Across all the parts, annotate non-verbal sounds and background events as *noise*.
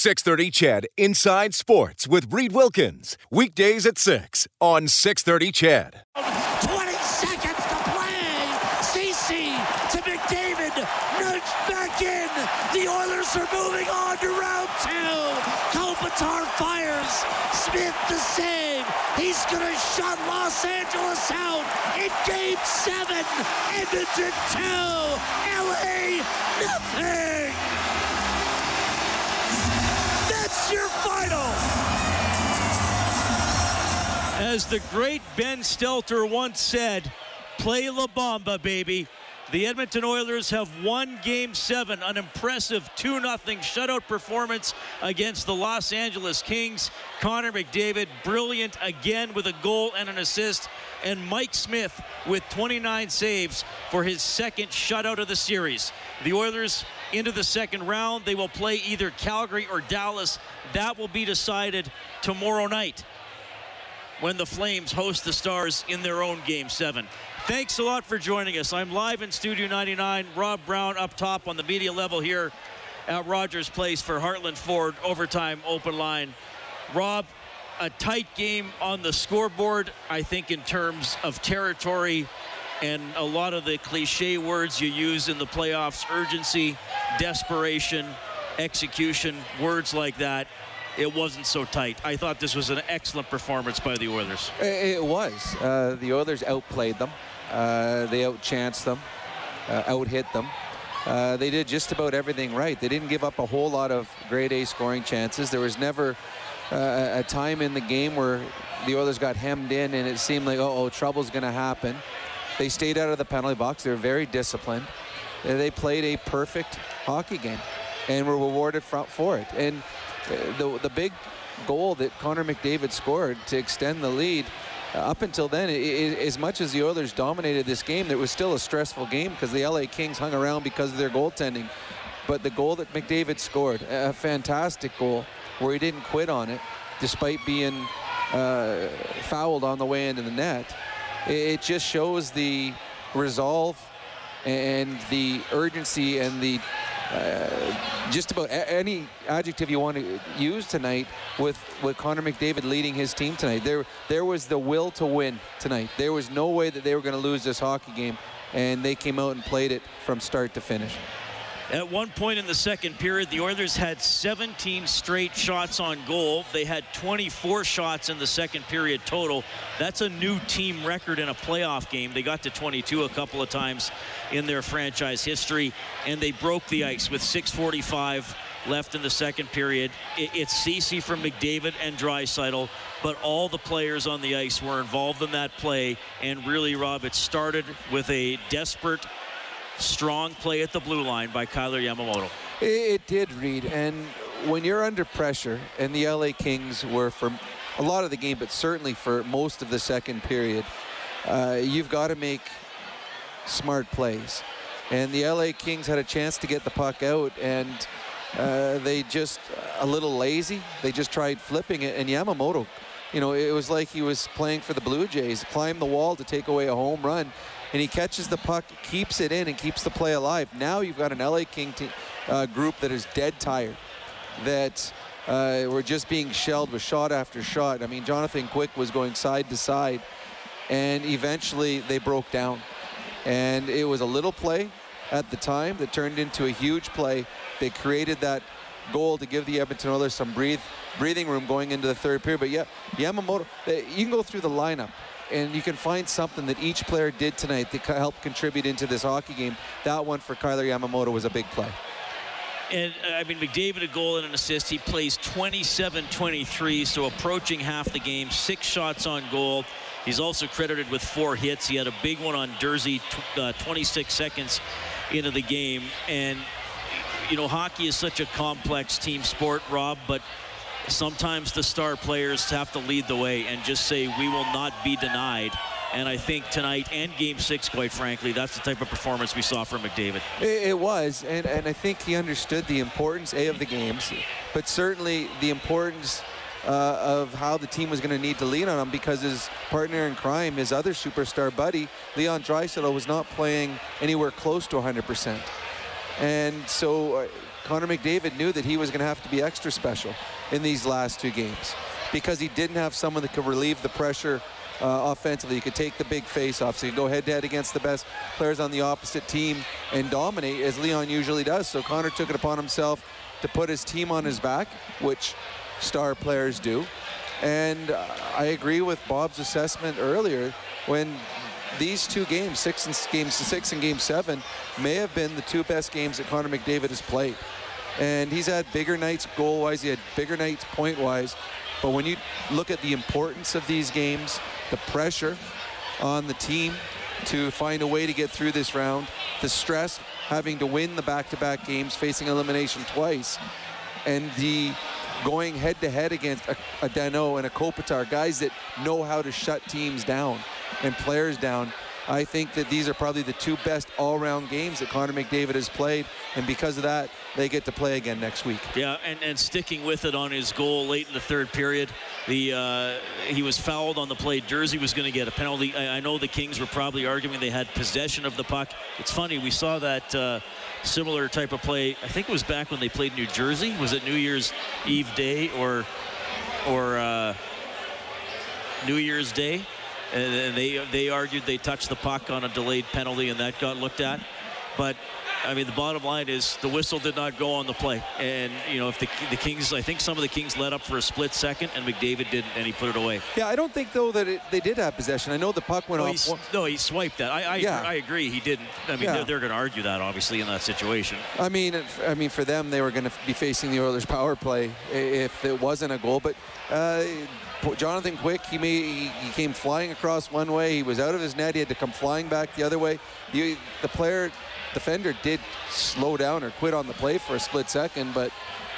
630 CHED Inside Sports with Reed Wilkins. Weekdays at 6 on 630 CHED. 20 seconds to play. Ceci to McDavid. Nudged back in. The Oilers are moving on to round two. Kopitar fires. Smith the save. He's going to shut Los Angeles out in game seven. Edmonton two. LA nothing. Your final. As the great Ben Stelter once said, play La Bamba, baby. The Edmonton Oilers have won Game 7, an impressive 2 0 shutout performance against the Los Angeles Kings. Connor McDavid, brilliant again with a goal and an assist. And Mike Smith with 29 saves for his second shutout of the series. The Oilers into the second round. They will play either Calgary or Dallas. That will be decided tomorrow night when the Flames host the Stars in their own Game 7. Thanks a lot for joining us. I'm live in Studio 99. Rob Brown up top on the media level here at Rogers Place for Heartland Ford Overtime Open Line. Rob, a tight game on the scoreboard, I think, in terms of territory and a lot of the cliche words you use in the playoffs urgency, desperation, execution, words like that it wasn't so tight. I thought this was an excellent performance by the Oilers. It was. Uh, the Oilers outplayed them. Uh, they outchanced them, uh, outhit them. Uh, they did just about everything right. They didn't give up a whole lot of grade A scoring chances. There was never uh, a time in the game where the Oilers got hemmed in and it seemed like, oh, trouble's going to happen. They stayed out of the penalty box. They were very disciplined. They played a perfect hockey game and were rewarded for it. And the, the big goal that Connor McDavid scored to extend the lead, uh, up until then, it, it, as much as the Oilers dominated this game, it was still a stressful game because the LA Kings hung around because of their goaltending. But the goal that McDavid scored, a fantastic goal, where he didn't quit on it, despite being uh, fouled on the way into the net, it, it just shows the resolve and the urgency and the uh, just about any adjective you want to use tonight with, with Connor McDavid leading his team tonight. There, there was the will to win tonight. There was no way that they were going to lose this hockey game, and they came out and played it from start to finish. At one point in the second period, the Oilers had 17 straight shots on goal. They had 24 shots in the second period total. That's a new team record in a playoff game. They got to 22 a couple of times in their franchise history, and they broke the ice with 6:45 left in the second period. It's Ceci from McDavid and Draisaitl, but all the players on the ice were involved in that play. And really, Rob, it started with a desperate strong play at the blue line by Kailer Yamamoto. It, did, Reed. And when you're under pressure, and the LA Kings were for a lot of the game, but certainly for most of the second period, uh, you've got to make smart plays. And the LA Kings had a chance to get the puck out, and uh, they just a little lazy. They just tried flipping it, and Yamamoto, you know, it was like he was playing for the Blue Jays, climbed the wall to take away a home run, and he catches the puck, keeps it in, and keeps the play alive. Now you've got an LA King te- uh, group that is dead tired, that uh, were just being shelled with shot after shot. I mean, Jonathan Quick was going side to side, and eventually they broke down. And it was a little play at the time that turned into a huge play. They created that goal to give the Edmonton Oilers some breathe, breathing room going into the third period. But yeah, Yamamoto, you can go through the lineup and you can find something that each player did tonight to help contribute into this hockey game. That one for Kailer Yamamoto was a big play. And uh, I mean, McDavid a goal and an assist. He plays 27-23, so approaching half the game. Six shots on goal. He's also credited with four hits. He had a big one on Durzi, uh, 26 seconds into the game. And you know, hockey is such a complex team sport, Rob. But sometimes the star players have to lead the way and just say, we will not be denied. And I think tonight and game six, quite frankly, that's the type of performance we saw from McDavid. It, was, and, and I think he understood the importance, A, of the games, but certainly the importance uh, of how the team was going to need to lean on him because his partner in crime, his other superstar buddy, Leon Draisaitl, was not playing anywhere close to 100%. And so uh, Connor McDavid knew that he was going to have to be extra special in these last two games because he didn't have someone that could relieve the pressure uh, offensively. He could take the big face-off, so He could go head-to-head against the best players on the opposite team and dominate, as Leon usually does. So Connor took it upon himself to put his team on his back, which star players do. And uh, I agree with Bob's assessment earlier when these two games, six and six and game seven, may have been the two best games that Connor McDavid has played. And he's had bigger nights goal-wise, he had bigger nights point-wise. But when you look at the importance of these games, the pressure on the team to find a way to get through this round, the stress having to win the back-to-back games, facing elimination twice, and the going head-to-head against a, a Danault and a Kopitar, guys that know how to shut teams down and players down. I think that these are probably the two best all-round games that Connor McDavid has played, and because of that, they get to play again next week. Yeah, and, and sticking with it on his goal late in the third period. The uh, he was fouled on the play. Jersey was going to get a penalty. I, I, know the Kings were probably arguing they had possession of the puck. It's funny we saw that uh, similar type of play. I think it was back when they played New Jersey. Was it New Year's Eve day or or uh, New Year's Day? and they they argued they touched the puck on a delayed penalty, and that got looked at. But I mean, the bottom line is the whistle did not go on the play, and you know if the the Kings, I think some of the Kings let up for a split second, and McDavid didn't, and he put it away. Yeah, I don't think though that it, they did have possession. I know the puck went no, off. No, he swiped that. I I, Yeah. I agree, he didn't. I mean, Yeah. they're, they're going to argue that obviously in that situation. I mean, if- I mean for them, they were going to be facing the Oilers' power play if it wasn't a goal. But uh, Jonathan Quick, he, may, he he came flying across one way. He was out of his net. He had to come flying back the other way. You, the player, defender, did slow down or quit on the play for a split second. But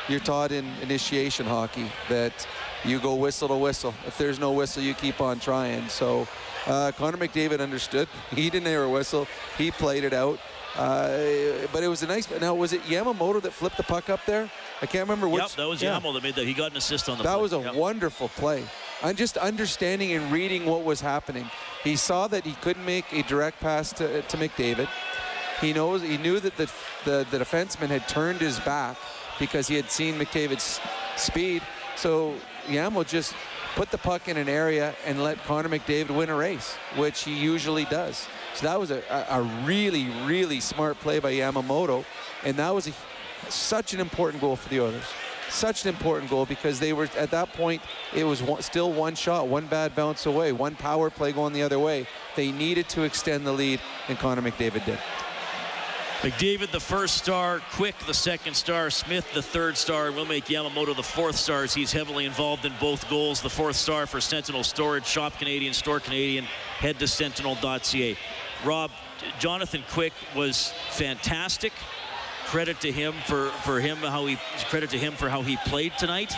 you're taught in initiation hockey that you go whistle to whistle. If there's no whistle, you keep on trying. So uh, Connor McDavid understood. *laughs* He didn't hear a whistle. He played it out. Uh, but it was a nice. Now was it Yamamoto that flipped the puck up there? I can't remember which. yep, that was yeah. Yamo that made that. He got an assist on the That play. was a Yep. wonderful play. I'm just understanding and reading what was happening. He saw that he couldn't make a direct pass to, to McDavid. He knows he knew that the, the the defenseman had turned his back because he had seen McDavid's speed. So Yamo just put the puck in an area and let Connor McDavid win a race, which he usually does. So that was a, a, a really, really smart play by Yamamoto, and that was a, such an important goal for the Oilers. Such an important goal because they were at that point. It was one, still one shot, one bad bounce away, one power play going the other way. They needed to extend the lead, and Connor McDavid did. McDavid, the first star. Quick, the second star. Smith, the third star. We'll make Yamamoto the fourth star as he's heavily involved in both goals. The fourth star for Sentinel Storage, Shop Canadian, Store Canadian. Head to sentinel.ca. Rob, Jonathan Quick was fantastic. Credit to him for, for him how he credit to him for how he played tonight.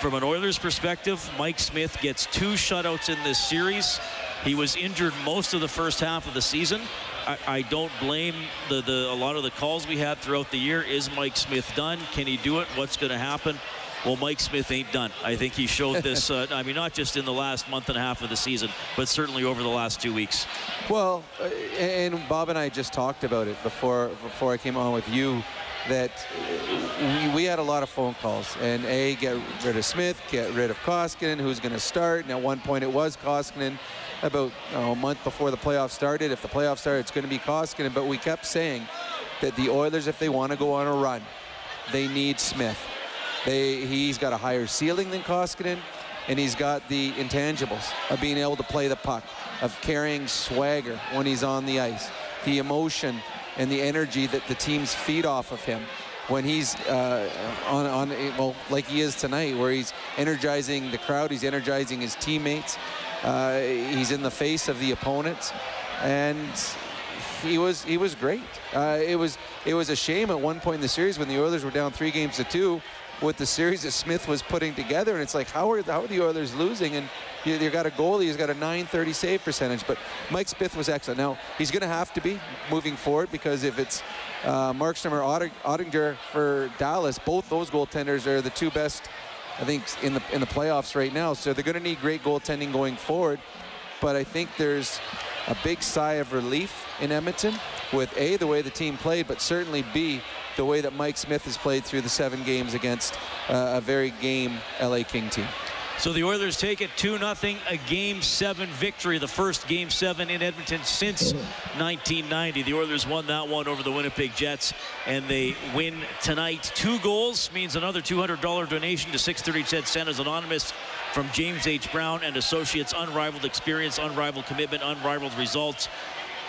From an Oilers perspective, Mike Smith gets two shutouts in this series. He was injured most of the first half of the season. I, I don't blame the, the a lot of the calls we had throughout the year. Is Mike Smith done? Can he do it? What's going to happen? Well, Mike Smith ain't done. I think he showed *laughs* this. Uh, I mean, not just in the last month and a half of the season, but certainly over the last two weeks. Well, uh, and Bob and I just talked about it before before I came on with you that uh, we, we had a lot of phone calls and a get rid of Smith, get rid of Koskinen, who's going to start. And at one point it was Koskinen. About know, a month before the playoffs started, if the playoffs started, it's going to be Koskinen. But we kept saying that the Oilers, if they want to go on a run, they need Smith. They, he's got a higher ceiling than Koskinen, and he's got the intangibles of being able to play the puck, of carrying swagger when he's on the ice, the emotion and the energy that the teams feed off of him when he's uh, on, on, well, like he is tonight, where he's energizing the crowd, he's energizing his teammates, uh, he's in the face of the opponents, and he was he was great. Uh, it was it was a shame at one point in the series when the Oilers were down three games to two with the series that Smith was putting together, and it's like how are how are the Oilers losing? And you, you got a goalie who's got a 930 save percentage, but Mike Smith was excellent. Now he's going to have to be moving forward because if it's uh, Markstrom or Otting- Oettinger for Dallas, both those goaltenders are the two best, I think, in the in the playoffs right now. So they're going to need great goaltending going forward. But I think there's a big sigh of relief in Edmonton with A, the way the team played, but certainly B, the way that Mike Smith has played through the seven games against uh, a very game LA King team. So the Oilers take it 2 0, a game seven victory, the first game seven in Edmonton since 1990. The Oilers won that one over the Winnipeg Jets, and they win tonight. Two goals means another $200 donation to 630 CHED Santa's Anonymous from James H. Brown and Associates. Unrivaled experience, unrivaled commitment, unrivaled results.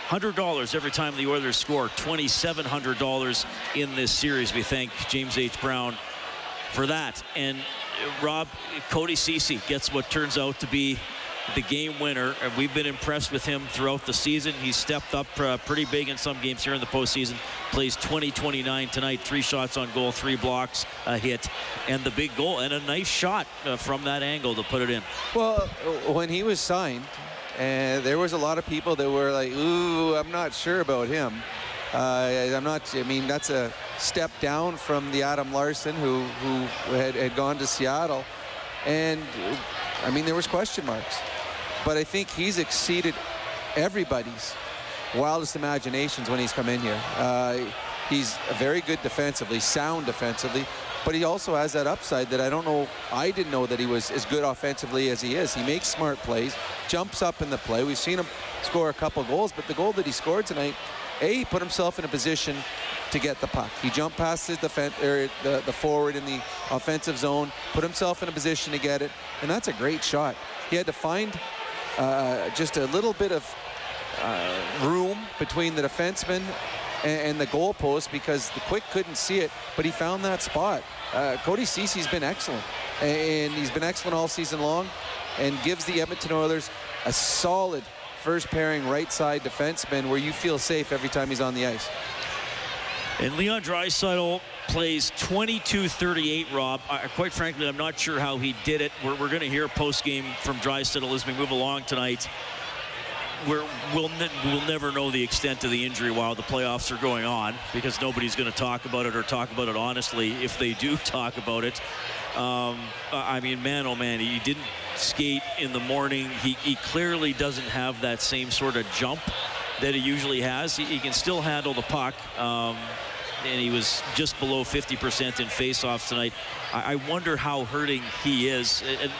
$100 every time the Oilers score. $2,700 in this series. We thank James H. Brown for that. And Rob, Cody Ceci gets what turns out to be the game winner, and we've been impressed with him throughout the season. He's stepped up uh, pretty big in some games here in the postseason. Plays 20-29 tonight, three shots on goal, three blocks, a hit, and the big goal, and a nice shot uh, from that angle to put it in. Well, when he was signed, and there was a lot of people that were like, "Ooh, I'm not sure about him." Uh, I'm not. I mean, that's a step down from the Adam Larsson who who had, had gone to Seattle, and I mean there was question marks, but I think he's exceeded everybody's wildest imaginations when he's come in here. Uh, he's very good defensively, sound defensively, but he also has that upside that I don't know. I didn't know that he was as good offensively as he is. He makes smart plays, jumps up in the play. We've seen him score a couple goals, but the goal that he scored tonight a, he put himself in a position to get the puck. He jumped past his defense, or the, the forward in the offensive zone, put himself in a position to get it, and that's a great shot. He had to find uh, just a little bit of uh, room between the defenseman and, and the goalpost because the quick couldn't see it, but he found that spot. Uh, Cody Ceci's been excellent, and he's been excellent all season long, and gives the Edmonton Oilers a solid first pairing right side defenseman where you feel safe every time he's on the ice. And Leon Draisaitl plays 22-38, Rob. I, quite frankly, I'm not sure how he did it. We're, we're going to hear post-game from Draisaitl as we move along tonight. We're, we'll, ne- we'll never know the extent of the injury while the playoffs are going on because nobody's going to talk about it or talk about it honestly if they do *laughs* talk about it. Um, I mean, man, oh man, he didn't skate in the morning. He, he clearly doesn't have that same sort of jump that he usually has. He, he can still handle the puck. Um, and he was just below 50% in faceoffs tonight. I, I, wonder how hurting he is. And,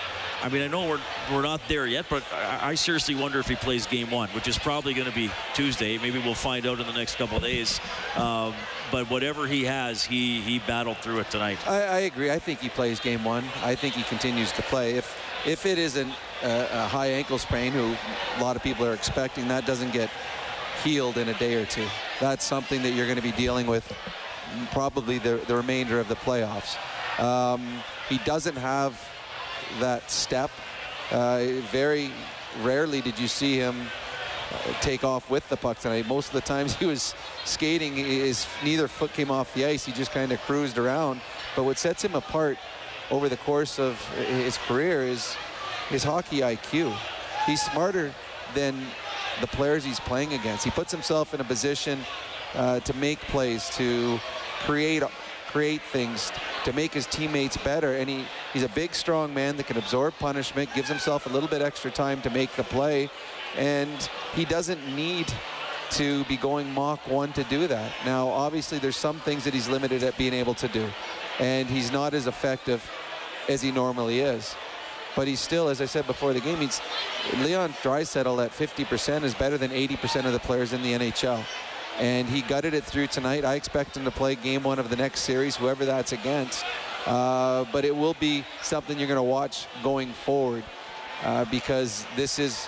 I mean, I know we're we're not there yet, but I, I seriously wonder if he plays game one, which is probably going to be Tuesday. Maybe we'll find out in the next couple days. Um, but whatever he has, he he battled through it tonight. I, I, agree. I think he plays game one. I think he continues to play. If if it is an, uh, a high ankle sprain, who a lot of people are expecting, that doesn't get healed in a day or two. That's something that you're going to be dealing with probably the, the remainder of the playoffs. Um, he doesn't have that step. Uh, very rarely did you see him uh, take off with the puck tonight. Most of the times *laughs* he was skating, his neither foot came off the ice. He just kind of cruised around. But what sets him apart over the course of his career is his hockey IQ. He's smarter than the players he's playing against. He puts himself in a position uh, to make plays, to create create things, to make his teammates better. And he, he's a big, strong man that can absorb punishment, gives himself a little bit extra time to make the play, and he doesn't need to be going Mach 1 to do that. Now, obviously, there's some things that he's limited at being able to do, and he's not as effective as he normally is. But he's still, as I said before the game, he's Leon Draisaitl at 50% is better than 80% of the players in the NHL. And he gutted it through tonight. I expect him to play game one of the next series, whoever that's against. Uh, but it will be something you're going to watch going forward uh, because this is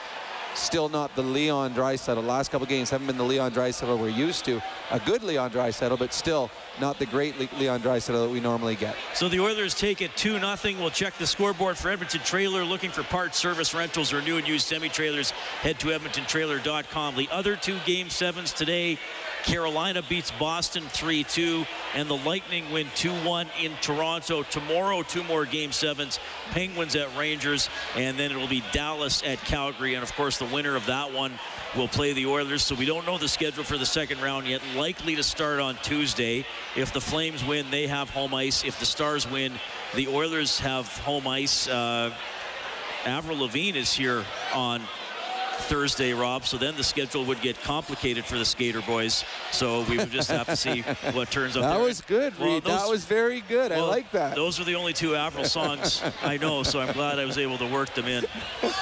still not the Leon Draisaitl. The last couple games haven't been the Leon Draisaitl we're used to. A good Leon Draisaitl, but still not the great Leon Draisaitl that we normally get. So the Oilers take it 2-0. We'll check the scoreboard for Edmonton Trailer. Looking for parts, service, rentals, or new and used semi-trailers, head to edmontontrailer.com. The other two game sevens today, Carolina beats Boston 3-2, and the Lightning win 2-1 in Toronto. Tomorrow, two more game sevens, Penguins at Rangers, and then it'll be Dallas at Calgary. And of course, the winner of that one will play the Oilers. So we don't know the schedule for the second round yet. Likely to start on Tuesday. If the Flames win, they have home ice. If the Stars win, the Oilers have home ice. Uh, Avril Lavigne is here on Thursday, Rob. So then the schedule would get complicated for the Skater boys. So we would just have to see *laughs* what turns up. That there. was good, Well, Reed. those- that was very good. I like that. Those are the only two Avril songs I know, so I'm glad I was able to work them in.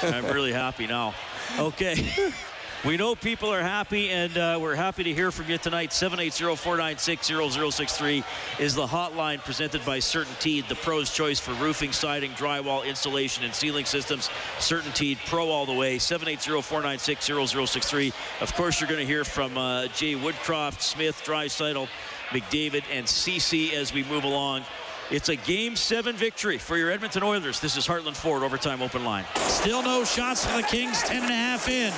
I'm really happy now. Okay. *laughs* We know people are happy, and uh, we're happy to hear from you tonight. 780-496-0063 is the hotline presented by CertainTeed, the pro's choice for roofing, siding, drywall, installation, and ceiling systems. CertainTeed, pro all the way. 780-496-0063. Of course, you're going to hear from uh, Jay Woodcroft, Smith, Draisaitl, McDavid, and Ceci as we move along. It's a Game 7 victory for your Edmonton Oilers. This is Heartland Ford Overtime Open Line. Still no shots for the Kings, 10 and a half in.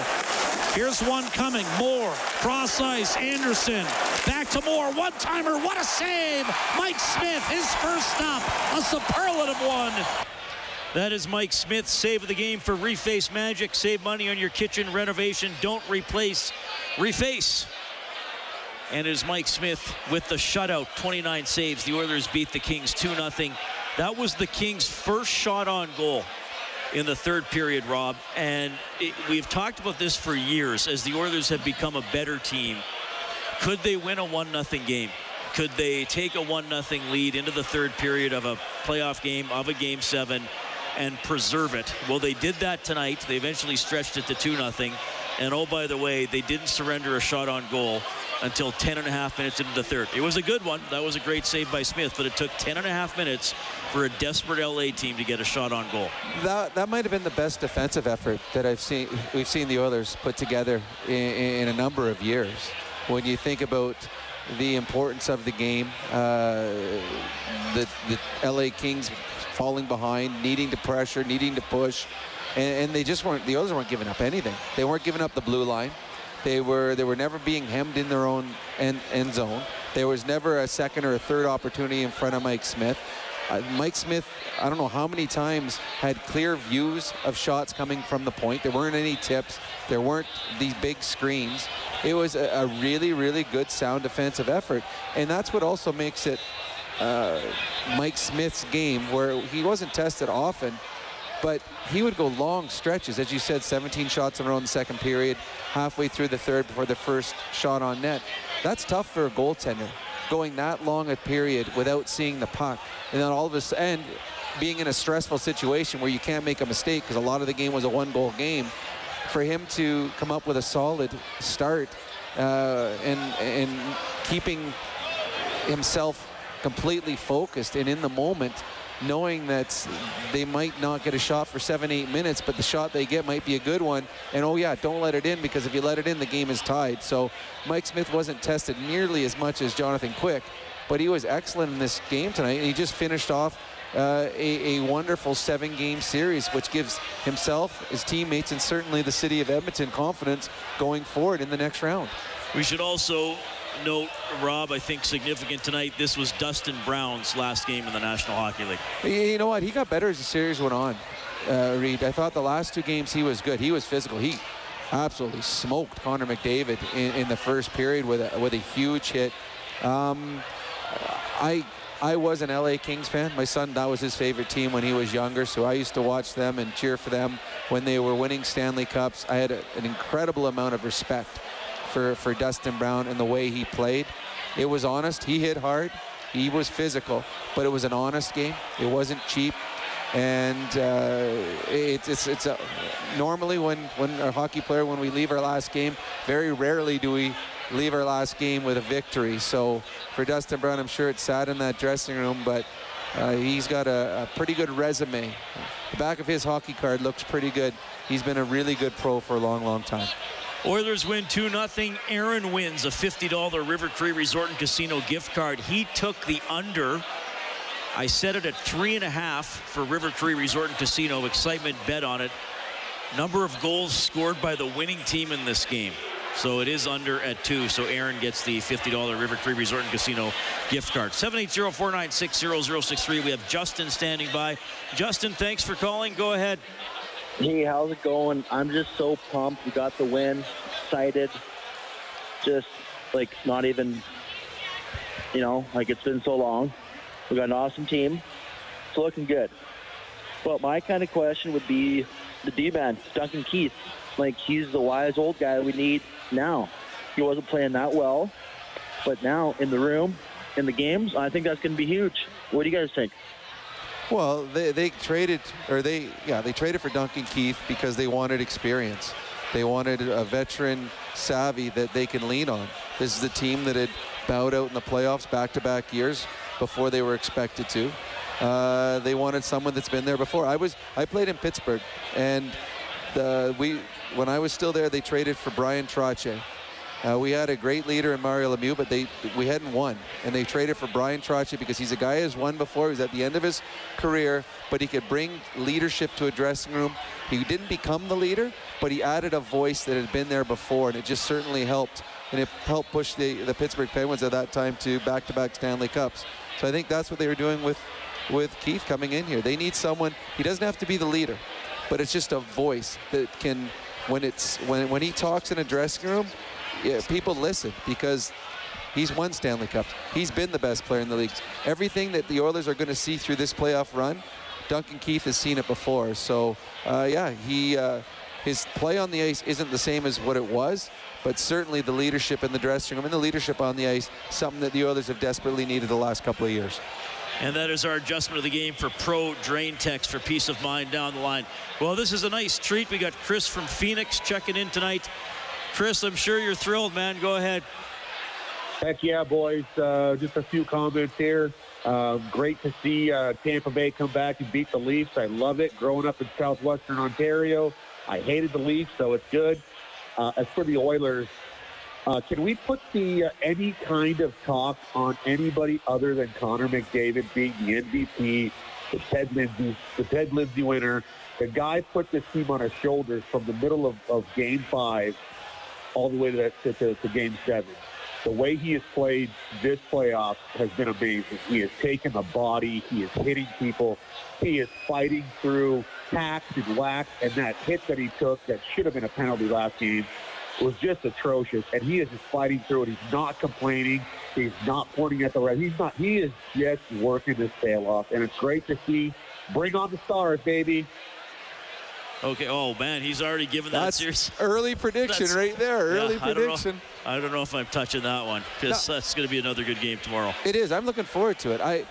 Here's one coming. Moore, cross ice, Anderson. Back to Moore, one timer. What a save! Mike Smith, his first stop, a superlative one. That is Mike Smith's save of the game for Reface Magic. Save money on your kitchen renovation. Don't replace, reface. And it is Mike Smith with the shutout, 29 saves. The Oilers beat the Kings 2 0. That was the Kings' first shot on goal in the third period, Rob. And it, we've talked about this for years as the Oilers have become a better team. Could they win a 1 0 game? Could they take a 1 0 lead into the third period of a playoff game, of a game seven, and preserve it? Well, they did that tonight. They eventually stretched it to 2 0. And oh, by the way, they didn't surrender a shot on goal until 10 and a half minutes into the third. It was a good one. That was a great save by Smith, but it took 10 and a half minutes for a desperate LA team to get a shot on goal. That that might have been the best defensive effort that I've seen. We've seen the Oilers put together in, in a number of years. When you think about the importance of the game, uh, the the LA Kings falling behind, needing to pressure, needing to push, and, and they just weren't. The Oilers weren't giving up anything. They weren't giving up the blue line. They were they were never being hemmed in their own end, end zone. There was never a second or a third opportunity in front of Mike Smith. Uh, Mike Smith, I don't know how many times had clear views of shots coming from the point. There weren't any tips. There weren't these big screens. It was a, a really, really good sound defensive effort, and that's what also makes it uh, Mike Smith's game, where he wasn't tested often, but he would go long stretches, as you said, 17 shots in a row in the second period, halfway through the third before the first shot on net. That's tough for a goaltender, going that long a period without seeing the puck, and then all of a sudden being in a stressful situation where you can't make a mistake because a lot of the game was a one-goal game. For him to come up with a solid start uh, and and keeping himself completely focused and in the moment knowing that they might not get a shot for seven, eight minutes, but the shot they get might be a good one. And oh yeah, don't let it in because if you let it in, the game is tied. So Mike Smith wasn't tested nearly as much as Jonathan Quick, but he was excellent in this game tonight. And he just finished off uh, a, a wonderful seven-game series, which gives himself, his teammates, and certainly the city of Edmonton confidence going forward in the next round. We should also note, Rob, I think significant tonight, this was Dustin Brown's last game in the National Hockey League. You know what? He got better as the series went on, uh, Reed. I thought the last two games he was good. He was physical. He absolutely smoked Connor McDavid in, in the first period with a, with a huge hit. Um, I I was an LA Kings fan. My son, that was his favorite team when he was younger, so I used to watch them and cheer for them when they were winning Stanley Cups. I had a, an incredible amount of respect for, for Dustin Brown and the way he played. It was honest. He hit hard. He was physical, but it was an honest game. It wasn't cheap. And uh, it, it's it's a, normally when when a hockey player when we leave our last game, very rarely do we leave our last game with a victory. So for Dustin Brown, I'm sure it's sad in that dressing room, but uh, he's got a, a pretty good resume. The back of his hockey card looks pretty good. He's been a really good pro for a long, long time. Oilers win 2 0. Aaron wins a $50 River Cree Resort and Casino gift card. He took the under. I set it at three and a half for River Cree Resort and Casino. Excitement bet on it. Number of goals scored by the winning team in this game. So it is under at two. So Aaron gets the $50 River Cree Resort and Casino gift card. 780-496-0063. We have Justin standing by. Justin, thanks for calling. Go ahead. Hey, how's it going? I'm just so pumped. We got the win. Excited. Just like not even, you know, like it's been so long. We got an awesome team. It's looking good. But my kind of question would be the D-man, Duncan Keith. Like, he's the wise old guy we need now. He wasn't playing that well, but now in the room, in the games, I think that's going to be huge. What do you guys think? Well, they, they traded, or they, yeah, they traded for Duncan Keith because they wanted experience. They wanted a veteran savvy that they can lean on. This is the team that had bowed out in the playoffs back-to-back years before they were expected to. Uh, they wanted someone that's been there before. I was, I played in Pittsburgh, and the, we, when I was still there, they traded for Bryan Trottier. Uh, we had a great leader in Mario Lemieux, but they we hadn't won, and they traded for Bryan Trottier because he's a guy who's won before. He's at the end of his career, but he could bring leadership to a dressing room. He didn't become the leader, but he added a voice that had been there before, and it just certainly helped. And it helped push the, the Pittsburgh Penguins at that time to back-to-back Stanley Cups. So I think that's what they were doing with with Keith coming in here. They need someone. He doesn't have to be the leader, but it's just a voice that can, when it's when when he talks in a dressing room, yeah, people listen because he's won Stanley Cups. He's been the best player in the league. Everything that the Oilers are going to see through this playoff run, Duncan Keith has seen it before. So, uh, yeah, he uh, his play on the ice isn't the same as what it was, but certainly the leadership in the dressing room and the leadership on the ice, something that the Oilers have desperately needed the last couple of years. And that is our adjustment of the game for Pro Drain Text for peace of mind down the line. Well, this is a nice treat. We got Chris from Phoenix checking in tonight. Chris, I'm sure you're thrilled, man. Go ahead. Heck yeah, boys. Uh, just a few comments here. Uh, great to see uh, Tampa Bay come back and beat the Leafs. I love it. Growing up in southwestern Ontario, I hated the Leafs, so it's good. Uh, as for the Oilers, uh, can we put the any kind of talk on anybody other than Connor McDavid being the MVP, the Ted Lindsay, the Ted Lindsay winner? The guy put this team on his shoulders from the middle of, of Game Five all the way to, that, to, to, Game Seven. The way he has played this playoff has been amazing. He has taken the body. He is hitting people. He is fighting through hacks and whacks. And that hit that he took that should have been a penalty last game was just atrocious. And he is just fighting through it. He's not complaining. He's not pointing at the red. He's not. He is just working his tail off. And it's great to see. Bring on the stars, baby. Okay. Oh man, he's already given that That's serious. early prediction That's- right there. Early Yeah, I don't know- prediction. I don't know if I'm touching that one because No. that's going to be another good game tomorrow. It is. I'm looking forward to it. I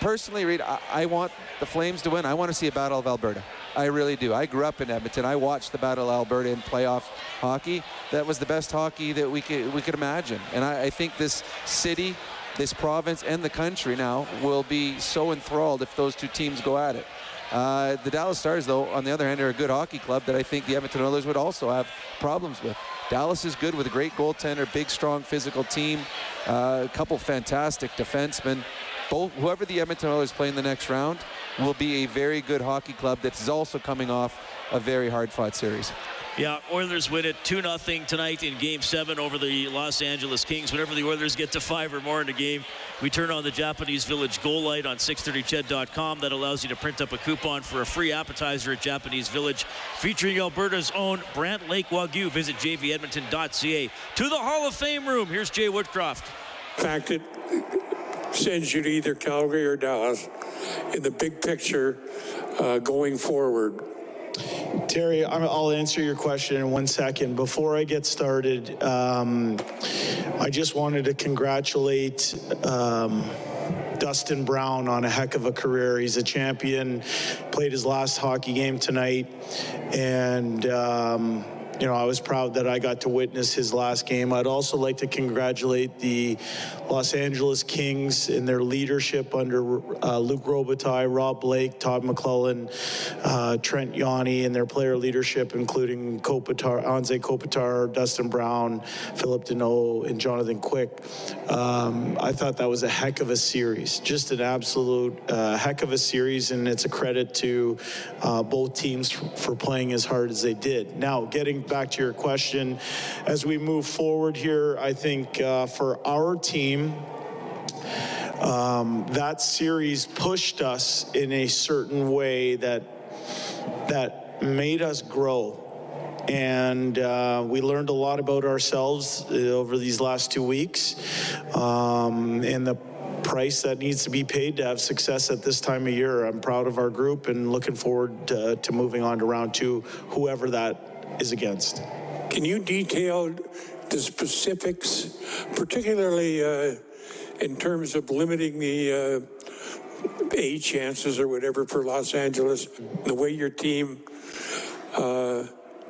personally, Reed, I, I want the Flames to win. I want to see a Battle of Alberta. I really do. I grew up in Edmonton. I watched the Battle of Alberta in playoff hockey. That was the best hockey that we could we could imagine. And I, I think this city, this province, and the country now will be so enthralled if those two teams go at it. Uh, the Dallas Stars, though, on the other hand, are a good hockey club that I think the Edmonton Oilers would also have problems with. Dallas is good with a great goaltender, big, strong, physical team, uh, a couple fantastic defensemen. Both, whoever the Edmonton Oilers play in the next round will be a very good hockey club that is also coming off a very hard-fought series. Yeah, Oilers win it 2 0 tonight in Game 7 over the Los Angeles Kings. Whenever the Oilers get to five or more in a game, we turn on the Japanese Village Goal Light on 630ched.com. That allows you to print up a coupon for a free appetizer at Japanese Village featuring Alberta's own Brant Lake Wagyu. Visit jvedmonton.ca. To the Hall of Fame room. Here's Jay Woodcroft. fact it sends you to either Calgary or Dallas in the big picture uh, going forward. Terry, I'm- I'll answer your question in one second. Before I get started, um, I just wanted to congratulate um, Dustin Brown on a heck of a career. He's a champion, played his last hockey game tonight, and. Um, you know, I was proud that I got to witness his last game. I'd also like to congratulate the Los Angeles Kings in their leadership under uh, Luc Robitaille, Rob Blake, Todd McLellan, uh, Trent Yawney, and their player leadership, including Kopitar, Anze Kopitar, Dustin Brown, Phillip Danault, and Jonathan Quick. Um, I thought that was a heck of a series, just an absolute uh, heck of a series, and it's a credit to uh, both teams for, for playing as hard as they did. Now, getting back to your question, as we move forward here, I think uh, for our team, um, that series pushed us in a certain way that that made us grow. And uh, we learned a lot about ourselves uh, over these last two weeks. Um, and the price that needs to be paid to have success at this time of year. I'm proud of our group and looking forward to, to moving on to round two, whoever that is against. Can you detail the specifics, particularly uh, in terms of limiting the uh, A chances or whatever for Los Angeles, the way your team, uh,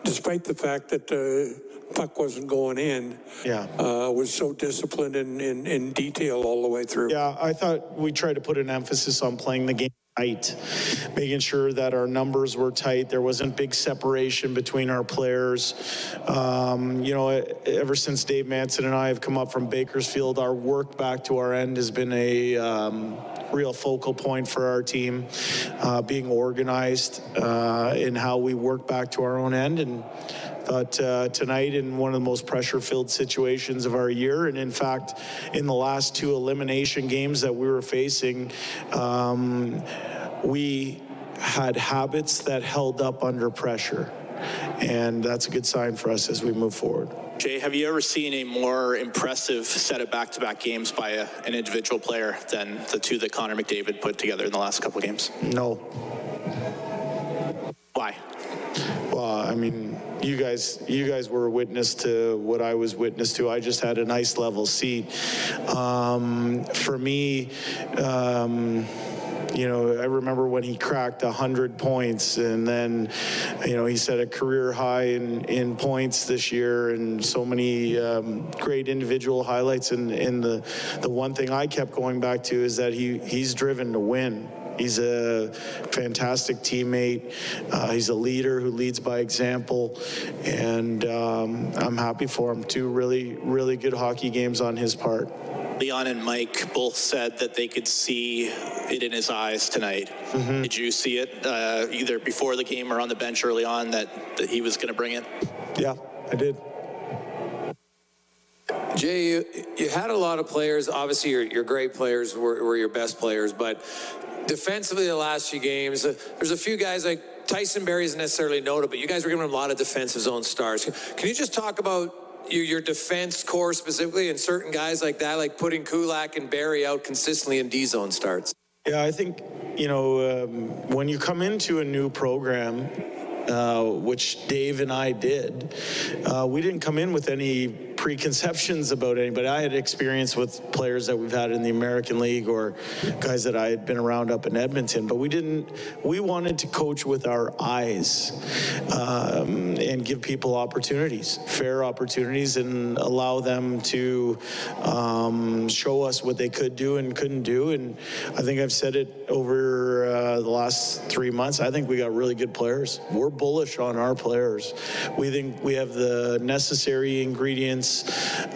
despite the fact that the puck wasn't going in, Yeah. uh, was so disciplined in, in, in detail all the way through. Yeah, I thought we tried to put an emphasis on playing the game tight, making sure that our numbers were tight. There wasn't big separation between our players. Um, you know, ever since Dave Manson and I have come up from Bakersfield, our work back to our end has been a um, real focal point for our team, uh, being organized uh, in how we work back to our own end and thought uh, tonight in one of the most pressure-filled situations of our year, and in fact, in the last two elimination games that we were facing, um, we had habits that held up under pressure, and that's a good sign for us as we move forward. Jay, have you ever seen a more impressive set of back-to-back games by a, an individual player than the two that Connor McDavid put together in the last couple of games? No. Why? Well, I mean, you guys, you guys were a witness to what I was witness to. I just had a nice level seat. Um, for me, um, you know, I remember when he cracked 100 points and then, you know, he set a career high in, in points this year and so many um, great individual highlights. And, and the, the one thing I kept going back to is that he, he's driven to win. He's a fantastic teammate. Uh, he's a leader who leads by example, and um, I'm happy for him. Two really, really good hockey games on his part. Leon and Mike both said that they could see it in his eyes tonight. Did you see it uh, either before the game or on the bench early on that, that he was going to bring it? Yeah, I did. Jay, you, you had a lot of players. Obviously, your, your great players were, were your best players, but defensively, the last few games, uh, there's a few guys like Tyson Barrie isn't necessarily noted, but you guys were giving him a lot of defensive zone stars. Can you just talk about your, your defense core specifically and certain guys like that, like putting Kulak and Barrie out consistently in D zone starts? Yeah, I think, you know, um, when you come into a new program, uh, which Dave and I did, uh, we didn't come in with any preconceptions about anybody. I had experience with players that we've had in the American League or guys that I had been around up in Edmonton, but we didn't, we wanted to coach with our eyes um, and give people opportunities, fair opportunities, and allow them to um, show us what they could do and couldn't do. And I think I've said it over uh, the last three months. I think we got really good players. We're bullish on our players. We think we have the necessary ingredients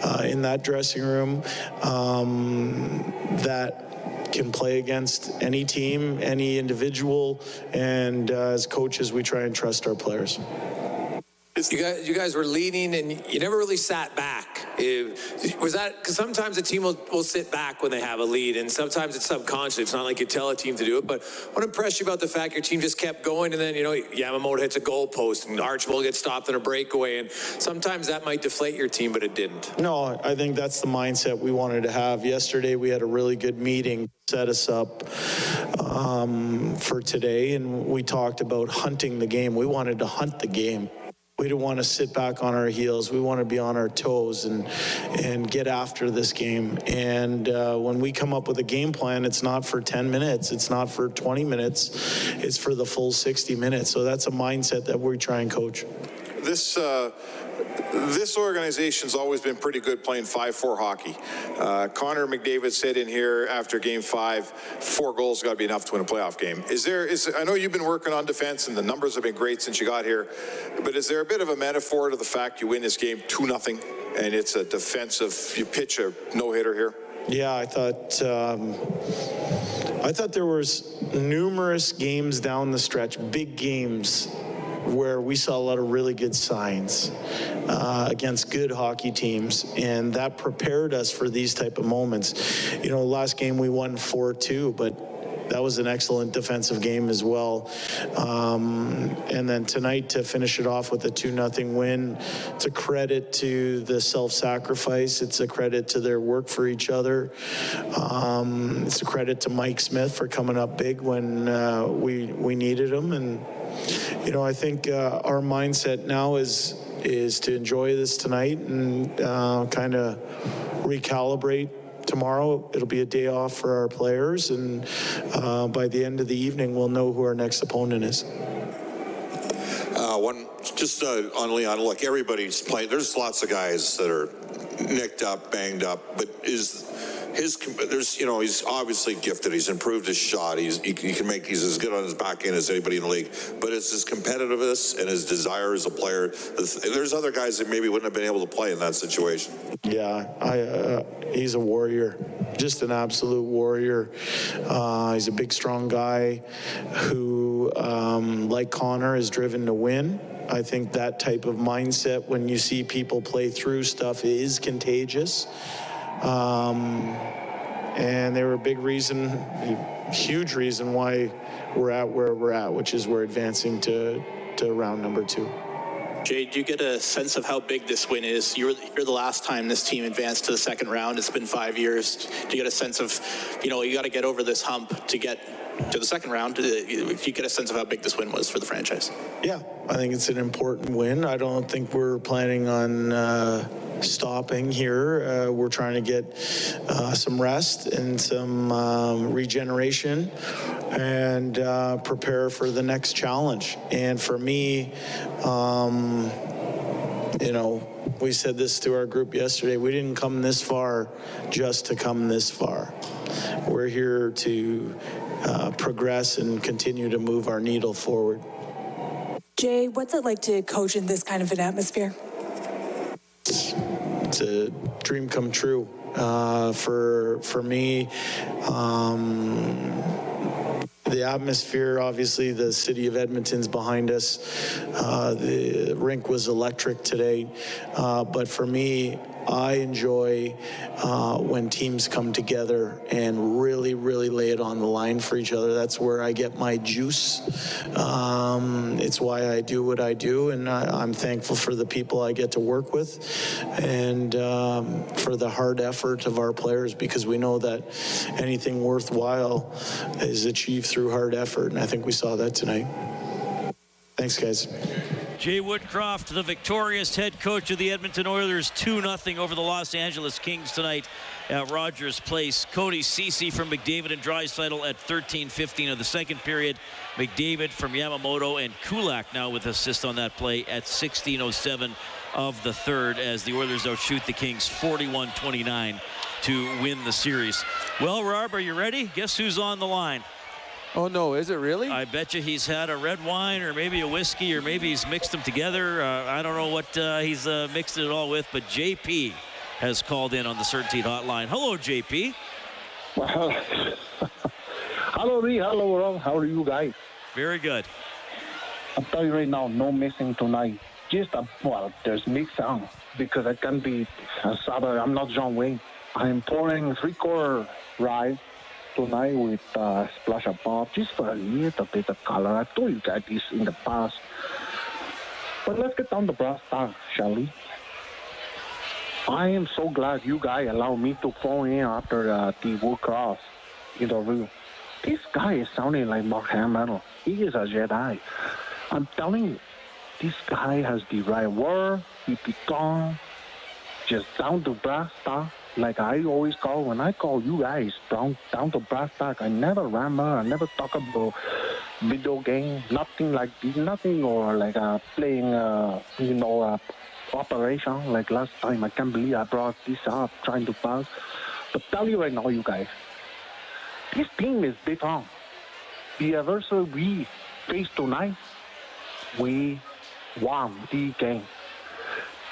uh, in that dressing room um, that can play against any team, any individual, and uh, as coaches, we try and trust our players. You guys, you guys were leading and you never really sat back. Eh, was that because sometimes a team will, will sit back when they have a lead, and sometimes it's subconscious. It's not like you tell a team to do it. But what impressed you about the fact your team just kept going, and then you know Yamamoto hits a goal post, and Archibald gets stopped in a breakaway, and sometimes that might deflate your team, but it didn't. No, I think that's the mindset we wanted to have. Yesterday, we had a really good meeting, set us up um, for today, and we talked about hunting the game. We wanted to hunt the game. We don't want to sit back on our heels. We want to be on our toes and and get after this game. And uh, when we come up with a game plan, it's not for 10 minutes. It's not for 20 minutes. It's for the full 60 minutes. So that's a mindset that we try and coach. This uh, this organization's always been pretty good playing 5-4 hockey. Uh, Connor McDavid said in here after Game Five, four goals got to be enough to win a playoff game. Is there? Is I know you've been working on defense and the numbers have been great since you got here, but is there a bit of a metaphor to the fact you win this game two nothing and it's a defensive? You pitch a no hitter here. Yeah, I thought um, I thought there was numerous games down the stretch, big games, where we saw a lot of really good signs uh, against good hockey teams, and that prepared us for these type of moments. You know, last game we won four two, but that was an excellent defensive game as well. Um, and then tonight to finish it off with a 2 nothing win, it's a credit to the self sacrifice, it's a credit to their work for each other. Um, it's a credit to Mike Smith for coming up big when uh, we, we needed him. And, you know, I think uh, our mindset now is is to enjoy this tonight and uh, kind of recalibrate tomorrow. It'll be a day off for our players, and uh, by the end of the evening, we'll know who our next opponent is. Uh, one, just uh, on Leon, look, everybody's playing. There's lots of guys that are nicked up, banged up, but is his there's you know he's obviously gifted. He's improved his shot. He's he, he, can make he's as good on his back end as anybody in the league. But it's his competitiveness and his desire as a player. There's other guys that maybe wouldn't have been able to play in that situation. Yeah, I, uh, he's a warrior, just an absolute warrior. Uh, he's a big, strong guy who, um, like Connor, is driven to win. I think that type of mindset, when you see people play through stuff, is contagious. Um, and they were a big reason, a huge reason why we're at where we're at, which is we're advancing to, to round number two. Jay, do you get a sense of how big this win is? You're, you're the last time this team advanced to the second round. It's been five years. Do you get a sense of, you know, you got to get over this hump to get to the second round? Do you get a sense of how big this win was for the franchise? Yeah, I think it's an important win. I don't think we're planning on. Uh, stopping here. Uh, we're trying to get uh, some rest and some um, regeneration and uh, prepare for the next challenge. And for me, um, you know, we said this to our group yesterday. We didn't come this far just to come this far. We're here to uh, progress and continue to move our needle forward. Jay, what's it like to coach in this kind of an atmosphere? it's a dream come true uh, for for me. Um, the atmosphere, obviously, the city of Edmonton's behind us. Uh, the rink was electric today, uh, but for me, I enjoy uh, when teams come together and really, really lay it on the line for each other. That's where I get my juice. Um, it's why I do what I do, and I, am thankful for the people I get to work with and um, for the hard effort of our players because we know that anything worthwhile is achieved through hard effort, and I think we saw that tonight. Thanks, guys. Jay Woodcroft, the victorious head coach of the Edmonton Oilers, 2 0 over the Los Angeles Kings tonight at Rogers Place. Cody Ceci from McDavid and Draisaitl at 13-15 of the second period. McDavid from Yamamoto and Kulak now with assist on that play at 16:07 of the third as the Oilers outshoot the Kings 41-29 to win the series. Well, Rob, are you ready? Guess who's on the line? Oh, no, is it really? I bet you he's had a red wine or maybe a whiskey or maybe he's mixed them together. Uh, I don't know what uh, he's uh, mixed it all with, but JP has called in on the CertainTeed hotline. Hello, JP. Well, *laughs* hello, Lee. Hello, Rob. How are you guys? Very good. I'll tell you right now, no missing tonight. Just, a, well, there's mixed sound because I can't be, I'm not John Wayne. I'm pouring three-quarter rye tonight with uh, Splash of Bob just for a little bit of color. I told you guys this in the past. But let's get down to brass tacks, shall we? I am so glad you guys allowed me to phone in after uh, the Woodcroft interview. This guy is sounding like Mark Hamill. He is a Jedi. I'm telling you, this guy has the right word. He become just down to brass tacks like I always call when I call you guys down down to brass tack. I never ramble. I never talk about video game. Nothing like. Nothing or like uh, playing. Uh, you know, uh, operation like last time. I can't believe I brought this up trying to pass. But tell you right now, you guys, this team is different. The adversary we face tonight, we won the game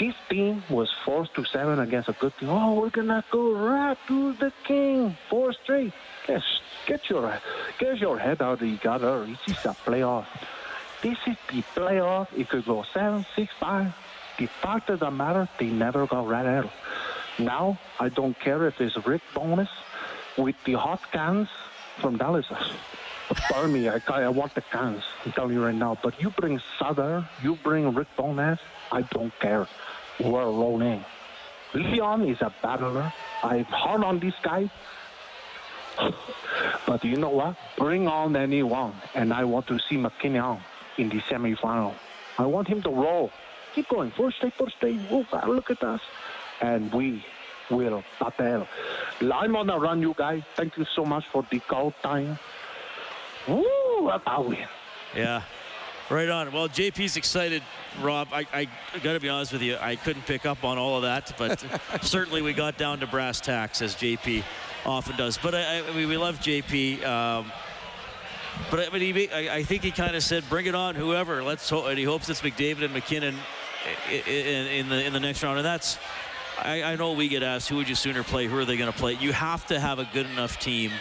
this team was forced to seven against a good team. Oh, we're gonna go right to the king, four straight. Get, get your get your head out of the gutter. This is a playoff. This is the playoff. It could go seven, six, five. The fact of the matter, they never got right out. Now I don't care if it's Rick Bowness with the hot cans from Dallas. Pardon me, I, I want the cans. I'm telling you right now. But you bring Sutter, you bring Rick Bowness, I don't care. We're rolling. Leon is a battler. I've hard on this guy. *laughs* But you know what? Bring on anyone, and I want to see MacKinnon in the semifinal. I want him to roll. Keep going. First state, first state. Oh, ah, look at us. And we will battle. I'm on a run, you guys. Thank you so much for the call time. Woo, about win. Yeah. Right on. Well, JP's excited, Rob. I, I got to be honest with you, I couldn't pick up on all of that, but *laughs* certainly we got down to brass tacks as JP often does. But I, I mean, we love JP. Um, but I, mean, he, I, I think he kind of said, "Bring it on, whoever." Let's hope, and he hopes it's McDavid and MacKinnon in, in, in the in the next round. And that's, I, I know we get asked, "Who would you sooner play? Who are they going to play?" You have to have a good enough team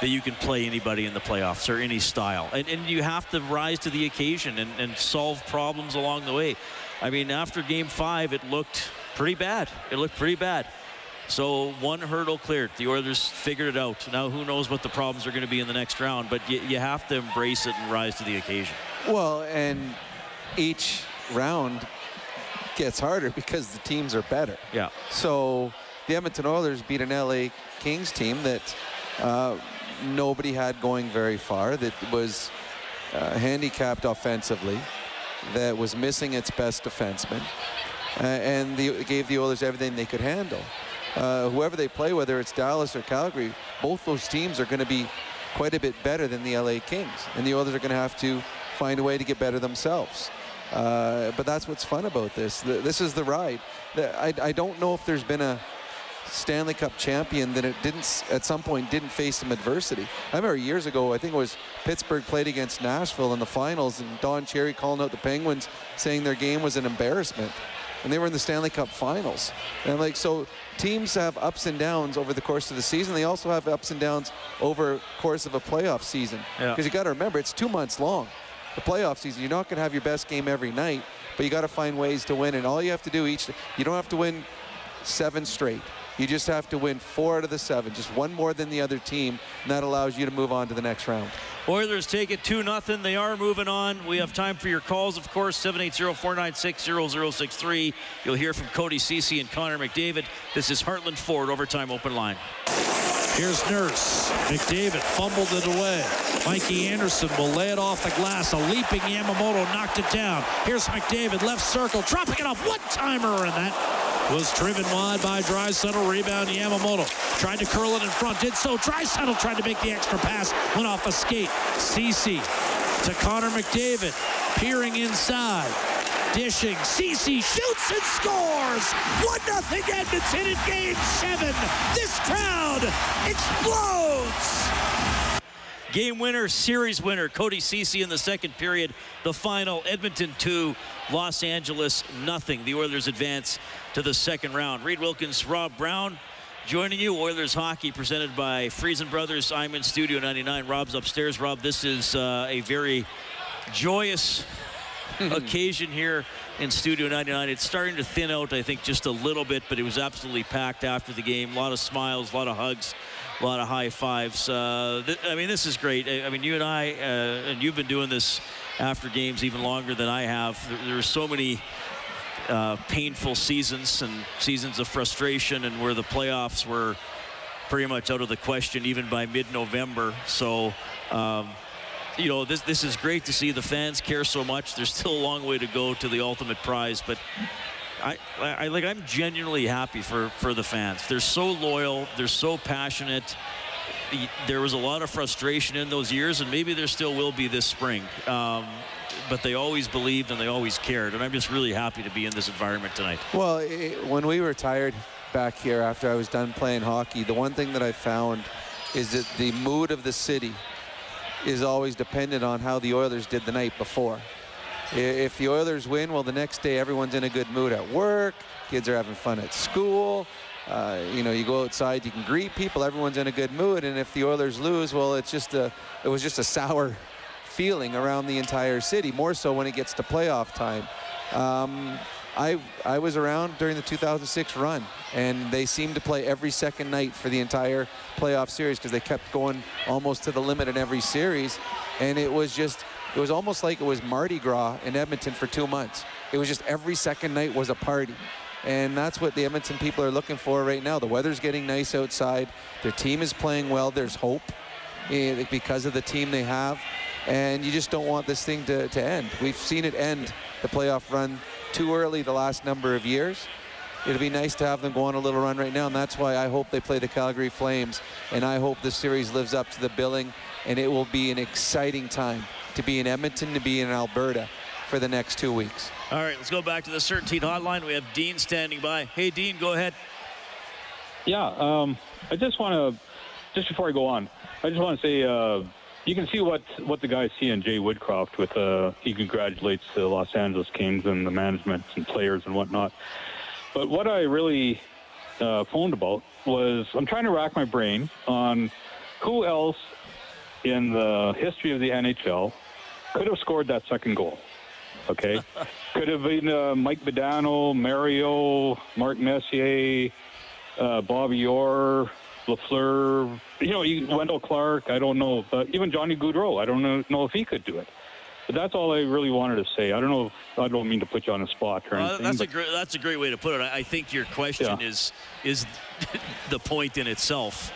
that you can play anybody in the playoffs or any style. And, and you have to rise to the occasion and, and solve problems along the way. I mean, after game five, it looked pretty bad. It looked pretty bad. So one hurdle cleared. The Oilers figured it out. Now who knows what the problems are going to be in the next round, but you, you have to embrace it and rise to the occasion. Well, and each round gets harder because the teams are better. Yeah. So the Edmonton Oilers beat an LA Kings team that uh, nobody had going very far, that was uh, handicapped offensively, that was missing its best defenseman, uh, and the, gave the Oilers everything they could handle. Uh, whoever they play, whether it's Dallas or Calgary, both those teams are going to be quite a bit better than the LA Kings, and the Oilers are going to have to find a way to get better themselves. Uh, but that's what's fun about this. This is the ride. I, I don't know if there's been a Stanley Cup champion that it didn't at some point didn't face some adversity. I remember years ago, I think it was Pittsburgh played against Nashville in the finals, and Don Cherry calling out the Penguins, saying their game was an embarrassment, and they were in the Stanley Cup finals. And I'm like, so teams have ups and downs over the course of the season. They also have ups and downs over course of a playoff season. Because Yeah. you got to remember, it's two months long. The playoff season, you're not going to have your best game every night, but you got to find ways to win. And all you have to do each, you don't have to win seven straight. You just have to win four out of the seven, just one more than the other team, and that allows you to move on to the next round. Oilers take it 2 nothing. They are moving on. We have time for your calls, of course, 780-496-0063. You'll hear from Cody Ceci and Connor McDavid. This is Heartland Ford Overtime Open Line. Here's Nurse. McDavid fumbled it away. Mikey Anderson will lay it off the glass. A leaping Yamamoto knocked it down. Here's McDavid, left circle, dropping it off. One timer, in that was driven wide by Draisaitl. Rebound Yamamoto. Tried to curl it in front, did so. Draisaitl tried to make the extra pass, went off a skate. Ceci to Connor McDavid, peering inside. Dishing, Ceci shoots and scores! 1 0 Edmonton in game seven. This crowd explodes! Game winner, series winner, Cody Ceci in the second period. The final, Edmonton 2, Los Angeles nothing. The Oilers advance to the second round. Reid Wilkins, Rob Brown joining you. Oilers hockey presented by Friesen Brothers. I'm in Studio 99. Rob's upstairs. Rob, this is uh, a very joyous *laughs* occasion here in Studio 99. It's starting to thin out, I think, just a little bit, but it was absolutely packed after the game. A lot of smiles, a lot of hugs, a lot of high fives. Uh, th- I mean, this is great. I, I mean, you and I, uh, and you've been doing this after games even longer than I have. There, there are so many uh, painful seasons and seasons of frustration, and where the playoffs were pretty much out of the question even by mid-November. So. Um, you know, this this is great to see the fans care so much. There's still a long way to go to the ultimate prize, but I, I, like I'm genuinely happy for for the fans. They're so loyal. They're so passionate. There was a lot of frustration in those years, and maybe there still will be this spring. Um, but they always believed and they always cared, and I'm just really happy to be in this environment tonight. Well, i when we retired back here after I was done playing hockey, the one thing that I found is that the mood of the city is always dependent on how the Oilers did the night before. If the Oilers win, well, the next day everyone's in a good mood at work, kids are having fun at school. Uh, you know, you go outside, you can greet people, everyone's in a good mood. And if the Oilers lose, well, it's just a, it was just a sour feeling around the entire city, more so when it gets to playoff time. Um, I I was around during the 2006 run, and they seemed to play every second night for the entire playoff series because they kept going almost to the limit in every series, and it was just it was almost like it was Mardi Gras in Edmonton for two months. It was just every second night was a party. And that's what the Edmonton people are looking for right now. The weather's getting nice outside. Their team is playing well. There's hope eh, because of the team they have. And you just don't want this thing to, to end. We've seen it end the playoff run too early the last number of years. It'll be nice to have them go on a little run right now, and that's why I hope they play the Calgary Flames, and I hope the series lives up to the billing, and it will be an exciting time to be in Edmonton, to be in Alberta for the next two weeks. All right, let's go back to the CertainTeed Hotline. We have Dean standing by. Hey, Dean, go ahead. Yeah, um, I just want to, just before I go on, I just want to say uh, you can see what what the guys see in Jay Woodcroft with uh, he congratulates the Los Angeles Kings and the management and players and whatnot. But what I really uh, phoned about was I'm trying to rack my brain on who else in the history of the NHL could have scored that second goal. Okay, *laughs* could have been uh, Mike Modano, Mario, Mark Messier, uh, Bobby Orr, Lafleur. You know, you- Wendel Clark. I don't know, but even Johnny Gaudreau. I don't know, know if he could do it. But that's all I really wanted to say. I don't know. If, I don't mean to put you on the spot or anything. that's a great that's a great way to put it. I, I think your question Yeah. is is *laughs* the point in itself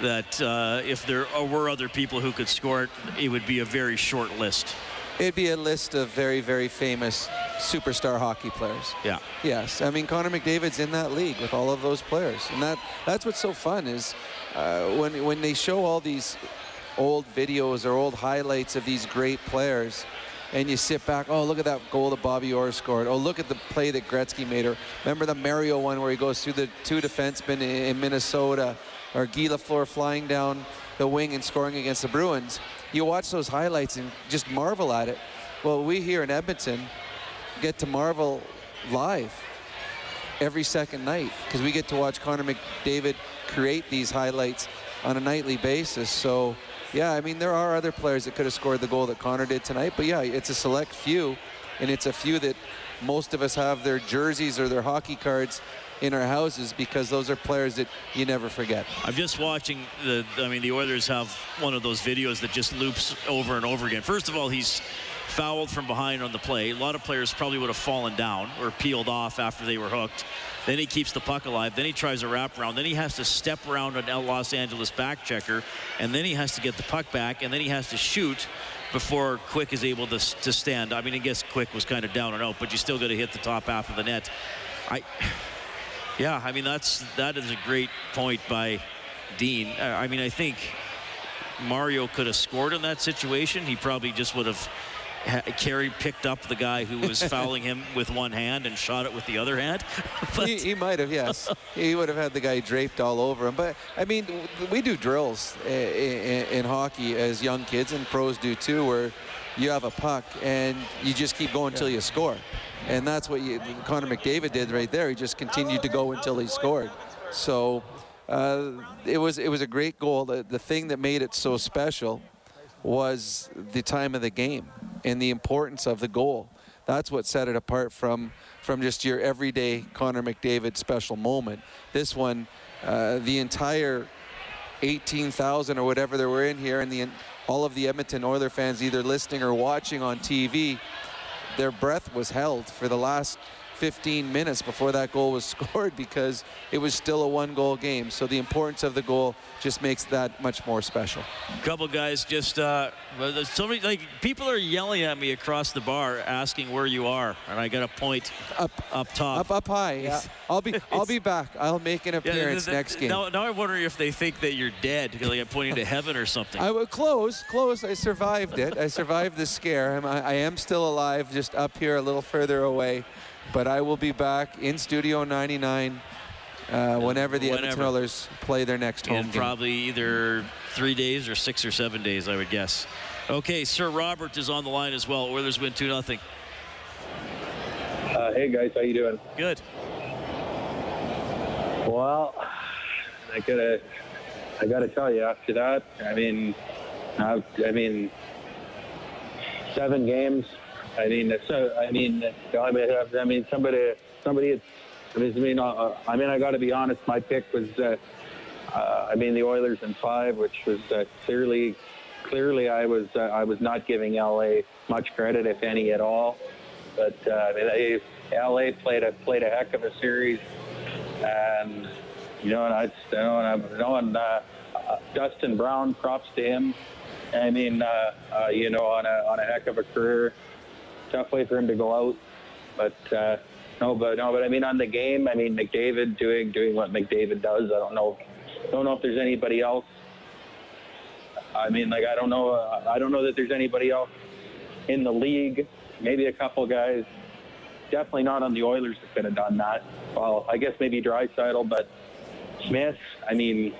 that uh, if there were other people who could score it, it would be a very short list. It'd be a list of very, very famous superstar hockey players. Yeah. Yes, I mean Connor McDavid's in that league with all of those players, and that that's what's so fun is uh, when when they show all these old videos or old highlights of these great players, and you sit back, oh look at that goal that Bobby Orr scored, oh look at the play that Gretzky made, or remember the Mario one where he goes through the two defensemen in, in Minnesota, or Guy Lafleur flying down the wing and scoring against the Bruins. You watch those highlights and just marvel at it. Well, we here in Edmonton get to marvel live every second night because we get to watch Connor McDavid create these highlights on a nightly basis. So, yeah, I mean, there are other players that could have scored the goal that Connor did tonight, but yeah, it's a select few, and it's a few that most of us have their jerseys or their hockey cards in our houses because those are players that you never forget. I'm just watching the. I mean, the Oilers have one of those videos that just loops over and over again. First of all, he's fouled from behind on the play. A lot of players probably would have fallen down or peeled off after they were hooked. Then he keeps the puck alive. Then he tries a wraparound. Then he has to step around an Los Angeles back checker, and then he has to get the puck back, and then he has to shoot before Quick is able to, to stand. I mean, I guess Quick was kind of down and out, but you still got to hit the top half of the net. I. *sighs* Yeah, I mean that's that is a great point by Dean. Uh, I mean I think Mario could have scored in that situation. He probably just would have ha- carried, picked up the guy who was *laughs* fouling him with one hand and shot it with the other hand. *laughs* he, he might have, yes. *laughs* he would have had the guy draped all over him. But I mean, we do drills i- i- in hockey as young kids, and pros do too, where you have a puck and you just keep going until you score. And that's what you, Connor McDavid did right there. He just continued to go until he scored. So uh, it was it was a great goal. The, the thing that made it so special was the time of the game and the importance of the goal. That's what set it apart from from just your everyday Connor McDavid special moment. This one, uh, the entire 18,000 or whatever there were in here, and the all of the Edmonton Oiler fans either listening or watching on TV, their breath was held for the last 15 minutes before that goal was *laughs* scored because it was still a one goal game. So the importance of the goal just makes that much more special. couple guys just uh, so many like people are yelling at me across the bar asking where you are, and I got a point up up top. Up up high. Yeah. I'll be I'll be back. I'll make an Yeah, appearance th- th- next game. Now, now I'm wondering if they think that you're dead, like I'm pointing to *laughs* heaven or something. I would close, close. I survived it. I survived the scare. I'm, I, I am still alive, just up here a little further away. But I will be back in Studio 99 uh, whenever the Edmonton Whenever. Oilers play their next home in game. probably either three days or six or seven days, I would guess. Okay, Sir Robert is on the line as well. Oilers win 2 0. Uh, hey guys, how you doing? Good. Well, I gotta, I gotta tell you, after that, I mean, I've, I mean, seven games, I mean, so I mean, I mean, somebody, somebody. I mean, I mean, I got to be honest. My pick was, uh, uh, I mean, the Oilers in five, which was uh, clearly, clearly, I was, uh, I was not giving LA much credit, if any at all. But uh, I mean, LA played a played a heck of a series, and you know, and I, you know, and I'm you know, and uh, Dustin Brown, props to him. I mean, uh, you know, on a on a heck of a career. Tough way for him to go out, but uh, no, but no, but I mean, on the game, I mean, McDavid doing doing what McDavid does. I don't know, don't know if there's anybody else. I mean, like I don't know, uh, I don't know that there's anybody else in the league. Maybe a couple guys. Definitely not on the Oilers that could have done that. Well, I guess maybe Draisaitl, but Smith. I mean,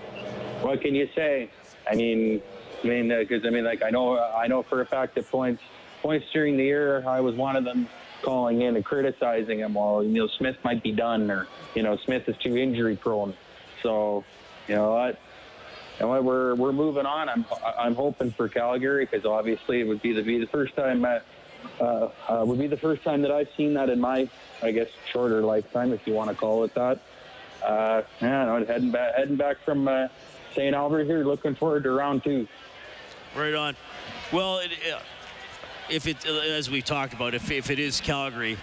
what can you say? I mean, I mean, because uh, I mean, like I know, I know for a fact that points, points during the year, I was one of them calling in and criticizing him. Well, you know, Smith might be done, or you know, Smith is too injury prone. So, you know what? And we're we're moving on. I'm I'm hoping for Calgary because obviously it would be the be the first time uh, uh, uh, would be the first time that I've seen that in my I guess shorter lifetime, if you want to call it that. Uh, yeah, no, heading back heading back from uh, St. Albert here, looking forward to round two. Right on. Well, it, if it, as we talked about, if, if it is Calgary,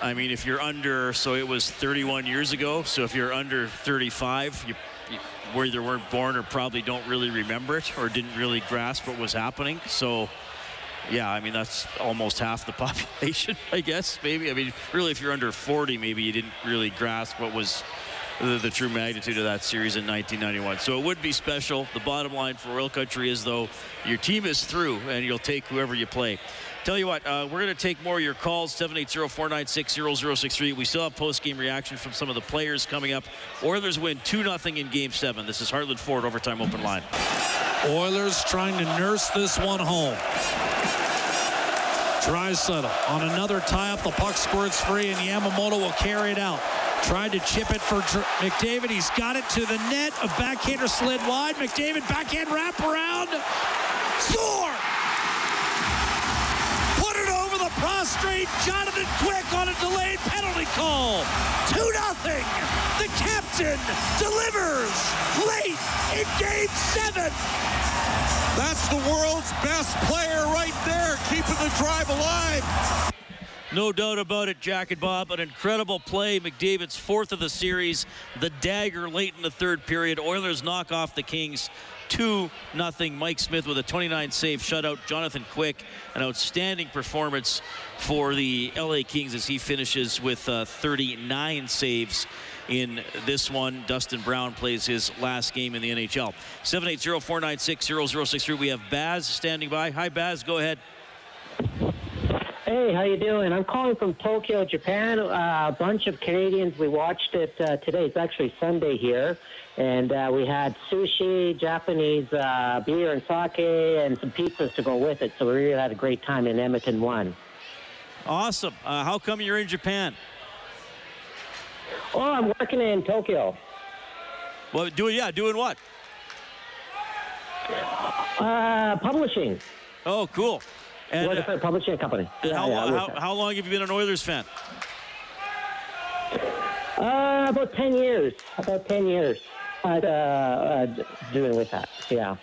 I mean, if you're under, so it was 31 years ago. So if you're under 35, you, you you weren't born or probably don't really remember it or didn't really grasp what was happening. So, yeah, I mean, that's almost half the *laughs* population, I guess, maybe. I mean, really, if you're under 40, maybe you didn't really grasp what was the, the, true magnitude of that series in 1991. So it would be special. The bottom line for Oil Country is, though, your team is through and you'll take whoever you play. Tell you what, uh, we're going to take more of your calls, 780-496-0063. We still have post-game reaction from some of the players coming up. Oilers win 2-0 in Game 7. This is Heartland Ford Overtime Open Line. Oilers trying to nurse this one home. Draisaitl on another tie-up. The puck squirts free, and Yamamoto will carry it out. Tried to chip it for McDavid. He's got it to the net. A backhander slid wide. McDavid backhand wrap around. Score! Put it over the prostrate Jonathan Quick on a delayed penalty call. 2 0. The captain delivers late in game seven. That's the world's best player right there, keeping the drive alive. No doubt about it, Jack and Bob. An incredible play. McDavid's fourth of the series. The dagger late in the third period. Oilers knock off the Kings 2 nothing. Mike Smith with a 29 save shutout. Jonathan Quick, an outstanding performance for the LA Kings as he finishes with uh, 39 saves in this one. Dustin Brown plays his last game in the NHL. 780-496-0063. We have Baz standing by. Hi, Baz. Go ahead. Hey, how you doing? I'm calling from Tokyo, Japan. Uh, a bunch of Canadians. We watched it uh, today. It's actually Sunday here, and uh, we had sushi, Japanese uh, beer and sake, and some pizzas to go with it. So we really had a great time in Edmonton. One. Awesome. Uh, how come you're in Japan? Oh, I'm working in Tokyo. Well, doing yeah, doing what? Uh, publishing. Oh, cool. And, for a publishing company. Yeah, how, yeah, how, how, long have you been an Oilers fan? Uh, about 10 years. About 10 years. Uh, uh, doing with that, yeah.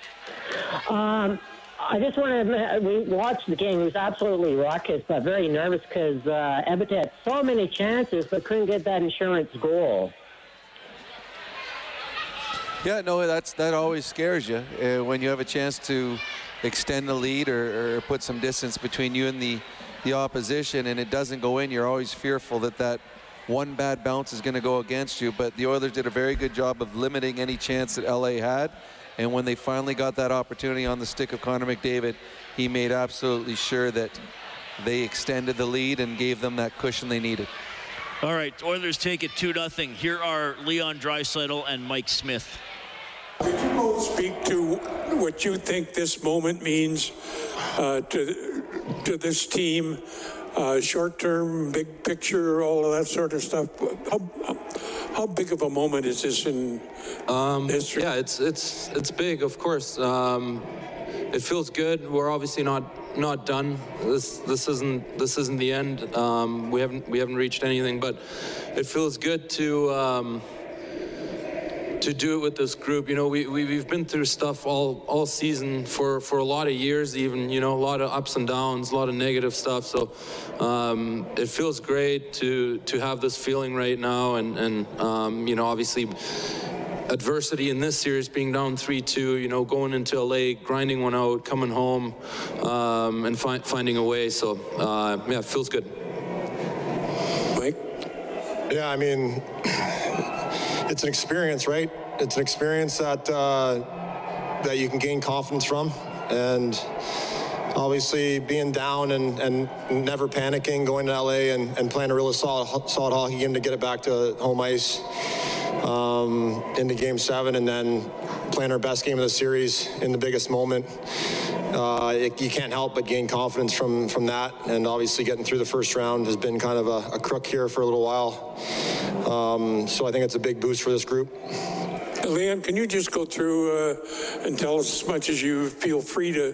Um, I just want to. We watched the game. It was absolutely raucous, but very nervous because uh, had so many chances but couldn't get that insurance goal. Yeah, no, that's that always scares you uh, when you have a chance to extend the lead or, or, put some distance between you and the, the opposition and it doesn't go in, you're always fearful that that one bad bounce is going to go against you. But the Oilers did a very good job of limiting any chance that LA had. And when they finally got that opportunity on the stick of Connor McDavid, he made absolutely sure that they extended the lead and gave them that cushion they needed. All right, Oilers take it 2 0. Here are Leon Draisaitl and Mike Smith. Could you both speak to what you think this moment means uh, to, to this team? Uh, short term, big picture, all of that sort of stuff. How, how big of a moment is this in um, history? Yeah, it's it's it's big, of course. Um, it feels good. We're obviously not not done. This this isn't this isn't the end. Um, we haven't we haven't reached anything, but it feels good to. Um, to do it with this group. You know, we, we, we've been through stuff all, all season for, for a lot of years, even, you know, a lot of ups and downs, a lot of negative stuff. So um, it feels great to, to have this feeling right now. And, and um, you know, obviously, adversity in this series, being down 3-2, you know, going into LA, grinding one out, coming home, um, and fi- finding a way. So, uh, yeah, it feels good. Mike? Yeah, I mean, *clears throat* it's an experience, right? It's an experience that uh, that you can gain confidence from, and obviously being down and, and never panicking, going to LA and, and playing a really solid solid hockey game to get it back to home ice um, into Game Seven, and then playing our best game of the series in the biggest moment. Uh, it, you can't help but gain confidence from from that, and obviously getting through the first round has been kind of a, a crook here for a little while. Um, so I think it's a big boost for this group. Leon, can you just go through uh, and tell us as much as you feel free to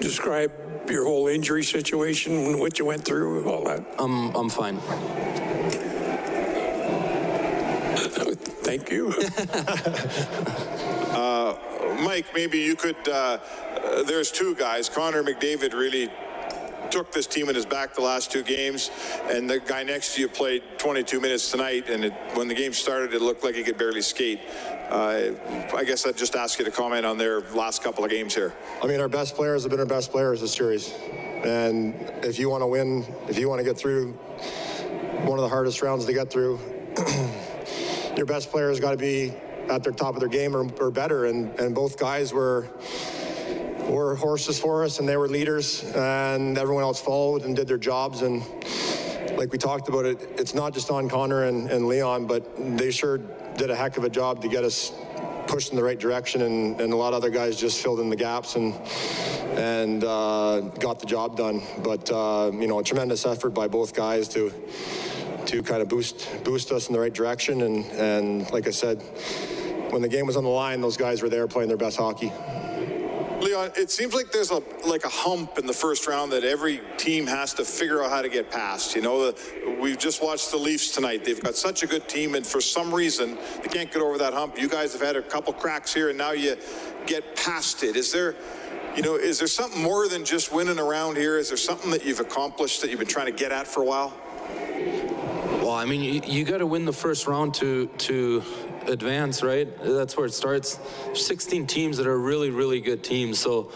describe your whole injury situation, what you went through, all that? I'm I'm fine. Thank you. *laughs* Uh, Mike, maybe you could. Uh, uh, there's two guys. Connor McDavid really took this team in his back the last two games, and the guy next to you played 22 minutes tonight. And it, when the game started, it looked like he could barely skate. Uh, I guess I'd just ask you to comment on their last couple of games here. I mean, our best players have been our best players this series. And if you want to win, if you want to get through one of the hardest rounds to get through, *clears throat* your best players got to be at their top of their game or, or better. And, and both guys were were horses for us, and they were leaders, and everyone else followed and did their jobs. And like we talked about it, it's not just on Connor and, and Leon, but they sure did a heck of a job to get us pushed in the right direction, and, and a lot of other guys just filled in the gaps and and uh, got the job done. But uh, you know, a tremendous effort by both guys to to kind of boost boost us in the right direction. And and like I said, when the game was on the line, those guys were there playing their best hockey. Leon, it seems like there's a like a hump in the first round that every team has to figure out how to get past. You know, the, we've just watched the Leafs tonight. They've got such a good team, and for some reason, they can't get over that hump. You guys have had a couple cracks here, and now you get past it. Is there, you know, is there something more than just winning around here? Is there something that you've accomplished that you've been trying to get at for a while? Well, I mean, you, you got to win the first round to to advance, right? That's where it starts. 16 teams that are really, really good teams. So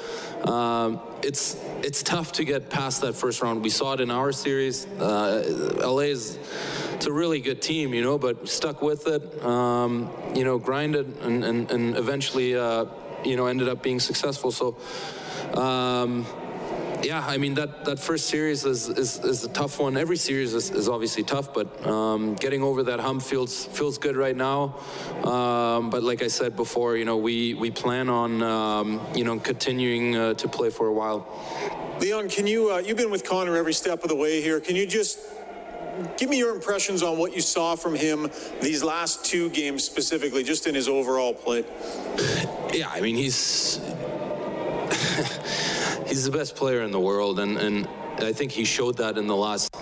um, it's it's tough to get past that first round. We saw it in our series. Uh, LA is it's a really good team, you know, but stuck with it. Um, you know, grinded and and, and eventually, uh, you know, ended up being successful. So. Um, yeah, I mean that, that first series is, is, is a tough one. Every series is, is obviously tough, but um, getting over that hump feels feels good right now. Um, but like I said before, you know we we plan on um, you know continuing uh, to play for a while. Leon, can you uh, you've been with Connor every step of the way here? Can you just give me your impressions on what you saw from him these last two games specifically, just in his overall play? Yeah, I mean he's. *laughs* he's the best player in the world, and, and I think he showed that in the last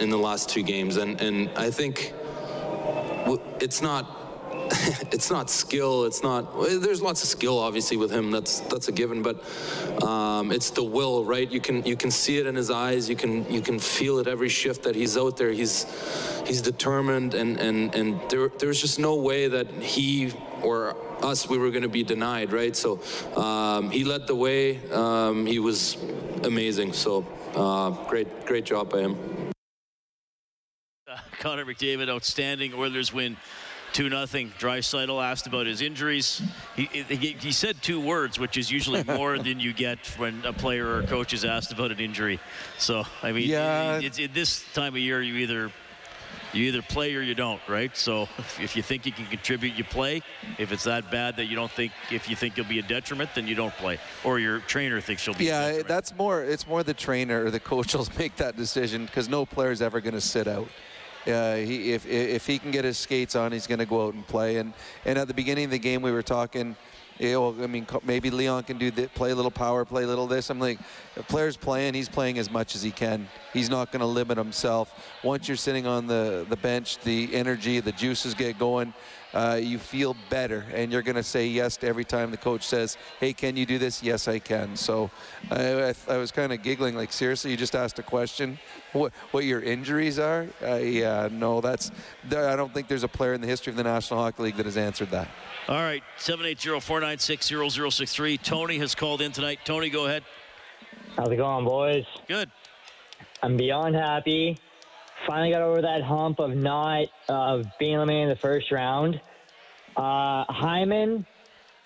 in the last two games. And and I think it's not *laughs* it's not skill. It's not. There's lots of skill, obviously, with him. That's that's a given. But um, it's the will, right? You can you can see it in his eyes. You can you can feel it every shift that he's out there. He's he's determined, and and and there there's just no way that he or us we were going to be denied, right? So um, he led the way. Um, he was amazing. So uh, great great job by him. Uh, Connor McDavid, outstanding Oilers win. 2 nothing. Draisaitl asked about his injuries. He, he, he, said two words, which is usually *laughs* more than you get when a player or a coach is asked about an injury. So, I mean, yeah. it, it, this time of year, you either you either play or you don't, right? So if you think you can contribute, you play. If it's that bad that you don't think, if you think you'll be a detriment, then you don't play. Or your trainer thinks you'll be. Yeah, that's more. It's more the trainer or the coach *laughs* will make that decision because no player is ever going to sit out. Uh, he, if if he can get his skates on, he's going to go out and play. And and at the beginning of the game, we were talking. Yeah, well, I mean, maybe Leon can do that, play a little power, play a little this. I'm like, the player's playing, he's playing as much as he can. He's not going to limit himself. Once you're sitting on the, the bench, the energy, the juices get going. Uh, you feel better, and you're going to say yes to every time the coach says, "Hey, can you do this?" Yes, I can. So, I, I, I was kind of giggling, like, seriously, you just asked a question, what what your injuries are? Uh, yeah, no, that's. There, I don't think there's a player in the history of the National Hockey League that has answered that. All right, 780-496-0063. Tony has called in tonight. Tony, go ahead. How's it going, boys? Good. I'm beyond happy. Finally got over that hump of not uh, being eliminated in the first round. Uh, Hyman,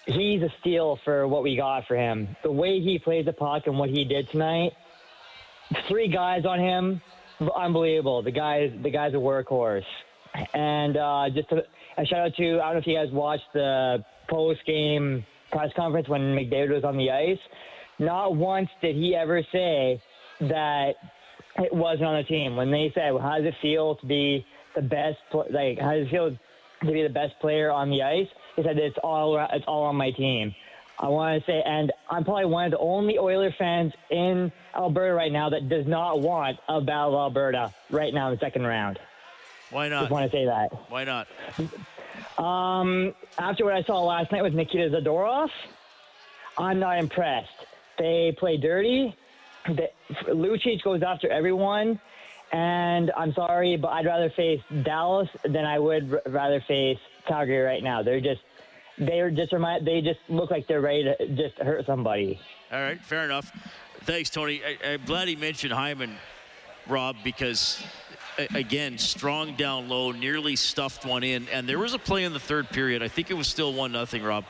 he's a steal for what we got for him. The way he plays the puck and what he did tonight, three guys on him, unbelievable. The guy's the guy's a workhorse. And uh, just a, a shout out to I don't know if you guys watched the post game press conference when McDavid was on the ice. Not once did he ever say that it wasn't on the team. When they said, well, "How does it feel to be the best? Like, how does it feel to be the best player on the ice?" He said, "It's all it's all on my team." I want to say, and I'm probably one of the only Oiler fans in Alberta right now that does not want a battle of Alberta right now in the second round. Why not? Just want to say that. Why not? Um, after what I saw last night with Nikita Zadorov, I'm not impressed. They play dirty. The, Lucic goes after everyone, and I'm sorry, but I'd rather face Dallas than I would r- rather face Calgary right now. They're just they're just remind they just look like they're ready to just hurt somebody. All right, fair enough. Thanks, Tony. I, I'm glad he mentioned Hyman, Rob, because a- again, strong down low, nearly stuffed one in, and there was a play in the third period. I think it was still one nothing, Rob,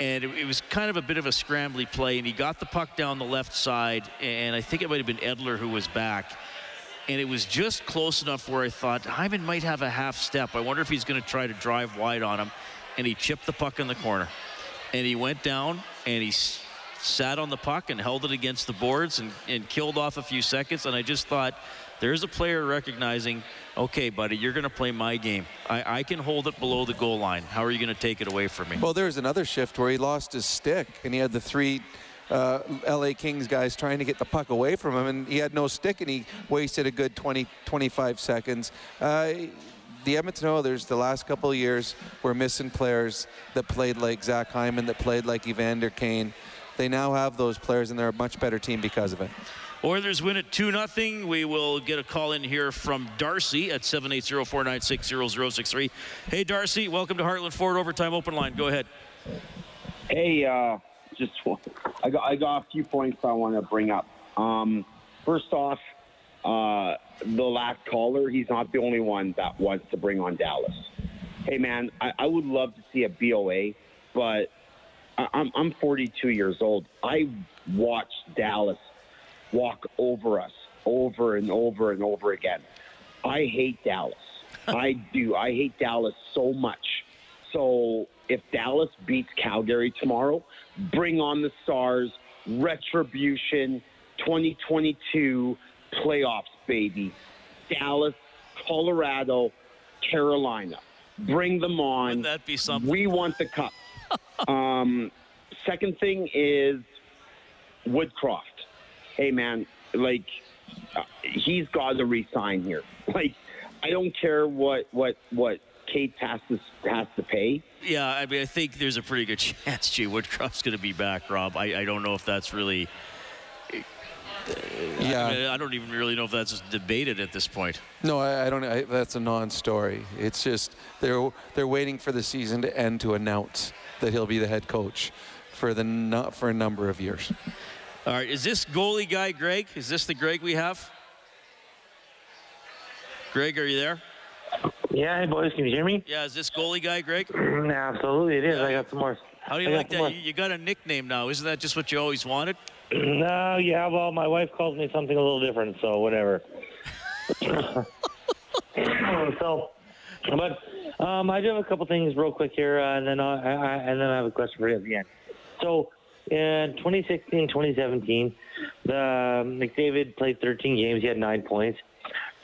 and it, it was kind of a bit of a scrambly play, and he got the puck down the left side, and I think it might have been Edler who was back. And it was just close enough where I thought Hyman might have a half step. I wonder if he's going to try to drive wide on him. And he chipped the puck in the corner. And he went down and he sat on the puck and held it against the boards and, and killed off a few seconds. And I just thought, there's a player recognizing, okay, buddy, you're going to play my game. I, I can hold it below the goal line. How are you going to take it away from me? Well, there was another shift where he lost his stick, and he had the three uh, LA Kings guys trying to get the puck away from him, and he had no stick, and he wasted a good 20, 25 seconds. Uh, the Edmonton Oilers, the last couple of years, were missing players that played like Zach Hyman, that played like Evander Kane. They now have those players, and they're a much better team because of it. Oilers win it 2 0. We will get a call in here from Darcy at 780 496 0063. Hey, Darcy, welcome to Heartland Ford Overtime Open Line. Go ahead. Hey, uh, just I got I got a few points I want to bring up. Um, first off, uh, the last caller, he's not the only one that wants to bring on Dallas. Hey, man, I, I would love to see a BOA, but I, I'm I'm 42 years old. I watched Dallas walk over us over and over and over again. I hate Dallas. *laughs* I do. I hate Dallas so much. So if Dallas beats Calgary tomorrow, bring on the Stars, retribution, 2022 playoffs, baby. Dallas, Colorado, Carolina. Bring them on. Wouldn't that be something? We want the cup. *laughs* um, second thing is Woodcroft. Hey, man, like, uh, he's got to resign here. *laughs* Like, I don't care what what what Kate has to has to pay. Yeah, I mean, I think there's a pretty good *laughs* chance Jay Woodcroft's going to be back, Rob. I, I don't know if that's really. Yeah. I, mean, I don't even really know if that's debated at this point. No, I, I don't. I, that's a non-story. It's just they're they're waiting for the season to end to announce that he'll be the head coach for the nu- for a number of years. All right, is this goalie guy Greg? Is this the Greg we have? Greg, are you there? Yeah, hey boys, can you hear me? Yeah, is this goalie guy Greg? Absolutely, it is. I got some more. How do you I like that? more. You, you got a nickname now. Isn't that just what you always wanted? No, yeah, well, my wife calls me something a little different, so whatever. *laughs* so, but um, I do have a couple things real quick here, uh, and then I, I, and then I have a question for you at the end. So, in 2016, 2017, the McDavid played 13 games. He had nine points.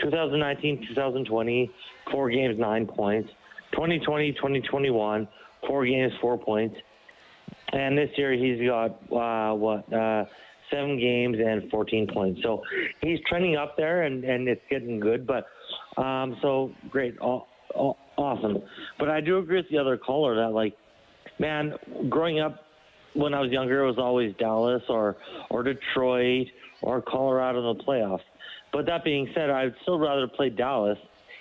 2019, 2020, four games, nine points. 2020, 2021, four games, four points. and this year he's got uh, what uh, seven games and 14 points. So he's trending up there, and and it's getting good. But um, so great, aw- aw- awesome. But I do agree with the other caller that like, man, growing up when I was younger, it was always Dallas or or Detroit or Colorado in the playoffs. But that being said, I'd still rather play Dallas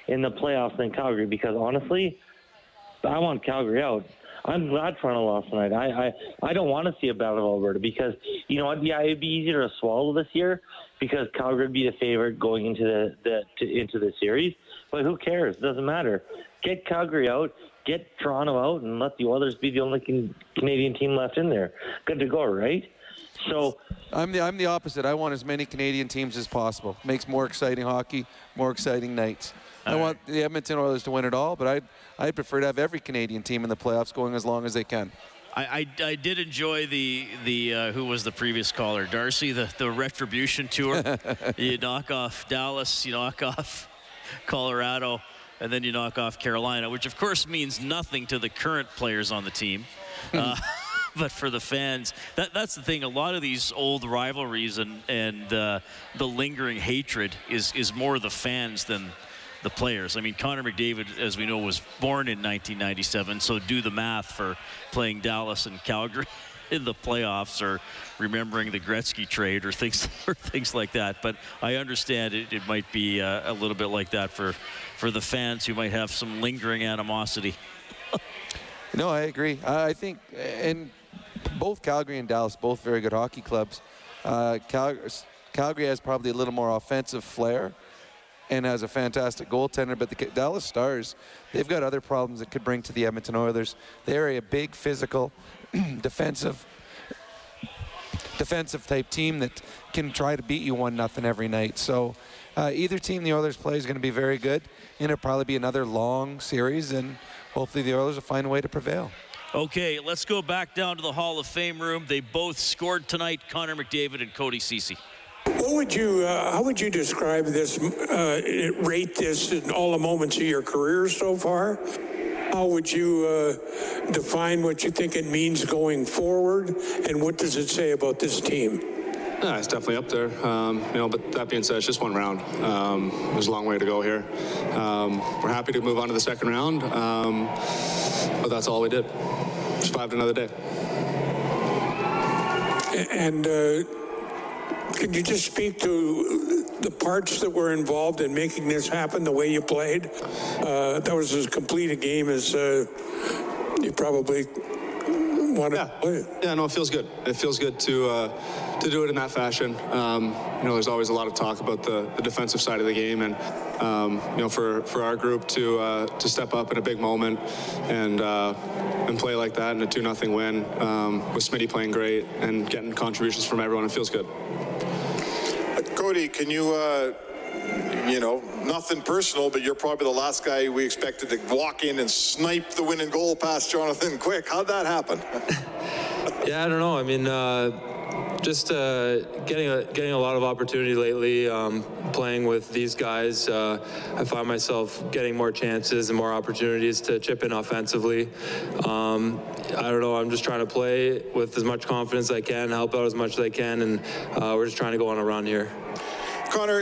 in the playoffs than Calgary because honestly, I want Calgary out. I'm glad Toronto lost tonight. I, I, I don't want to see a battle of Alberta because you know what? Yeah, it'd be easier to swallow this year because Calgary would be the favorite going into the, the to, into the series. But who cares? It doesn't matter. Get Calgary out, get Toronto out, and let the Oilers be the only can, Canadian team left in there. Good to go, right? So I'm the I'm the opposite. I want as many Canadian teams as possible. Makes more exciting hockey, more exciting nights. I want the Edmonton Oilers to win it all, but I'd I'd prefer to have every Canadian team in the playoffs going as long as they can. I, I, I did enjoy the the uh, who was the previous caller Darcy the the retribution tour. *laughs* you knock off Dallas, you knock off Colorado, and then you knock off Carolina, which of course means nothing to the current players on the team. Uh, *laughs* but for the fans, that, that's the thing. A lot of these old rivalries and and uh, the lingering hatred is is more the fans than the players. I mean, Connor McDavid, as we know, was born in 1997, so do the math for playing Dallas and Calgary *laughs* in the playoffs or remembering the Gretzky trade or things *laughs* or things like that. But I understand it, it might be uh, a little bit like that for for the fans who might have some lingering animosity. *laughs* No, I agree. I I think, and both Calgary and Dallas, both very good hockey clubs. Uh, Cal- Calgary has probably a little more offensive flair and has a fantastic goaltender, but the Dallas Stars, they've got other problems that could bring to the Edmonton Oilers. They're a big, physical, *clears throat* defensive, defensive type team that can try to beat you one nothing every night. So uh, either team the Oilers play is going to be very good, and it'll probably be another long series, and hopefully the Oilers will find a way to prevail. Okay, let's go back down to the Hall of Fame room. They both scored tonight, Connor McDavid and Cody Ceci. What would you, uh, how would you describe this, uh, rate this in all the moments of your career so far? How would you uh, define what you think it means going forward, and what does it say about this team? Yeah, it's definitely up there. Um, you know, but that being said, it's just one round. Um, there's a long way to go here. Um, we're happy to move on to the second round, um, but that's all we did. Survived another day. And uh, could you just speak to the parts that were involved in making this happen the way you played? Uh, that was as complete a game as uh, you probably want to play. Yeah, no, it feels good. It feels good to uh, to do it in that fashion. Um, you know, there's always a lot of talk about the, the defensive side of the game, and um, you know, for, for our group to uh, to step up in a big moment and uh, and play like that in a two nothing win um, with Smitty playing great and getting contributions from everyone, it feels good. Can you, uh, you know, nothing personal, but you're probably the last guy we expected to walk in and snipe the winning goal past Jonathan Quick. How'd that happen? *laughs* Yeah, I don't know. I mean, uh, just uh, getting a getting a lot of opportunity lately. Um, playing with these guys, uh, I find myself getting more chances and more opportunities to chip in offensively. Um, I don't know. I'm just trying to play with as much confidence as I can, help out as much as I can, and uh, we're just trying to go on a run here. Connor,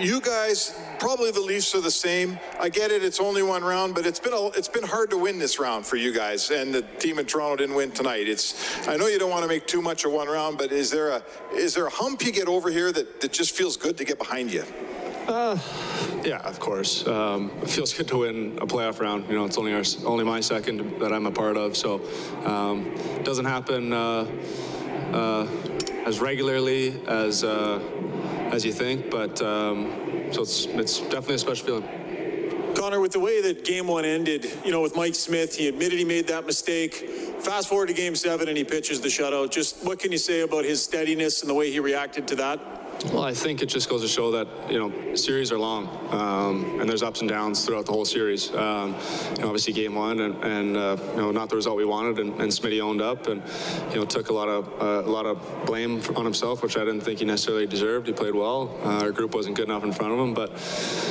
you guys, probably the Leafs are the same. I get it; it's only one round, but it's been a, it's been hard to win this round for you guys, and the team in Toronto didn't win tonight. It's I know you don't want to make too much of one round, but is there a is there a hump you get over here that, that just feels good to get behind you? Uh, yeah, of course. Um, it feels good to win a playoff round. You know, it's only our, only my second that I'm a part of, so um, it doesn't happen uh, uh, as regularly as uh, as you think. But um, so it's it's definitely a special feeling. Connor, with the way that game one ended, you know, with Mike Smith, he admitted he made that mistake. Fast forward to game seven and he pitches the shutout. Just what can you say about his steadiness and the way he reacted to that? Well, I think it just goes to show that you know series are long, um, and there's ups and downs throughout the whole series. Um, you know, obviously game one, and, and uh, you know not the result we wanted, and, and Smitty owned up, and you know took a lot of uh, a lot of blame on himself, which I didn't think he necessarily deserved. He played well. Uh, our group wasn't good enough in front of him, but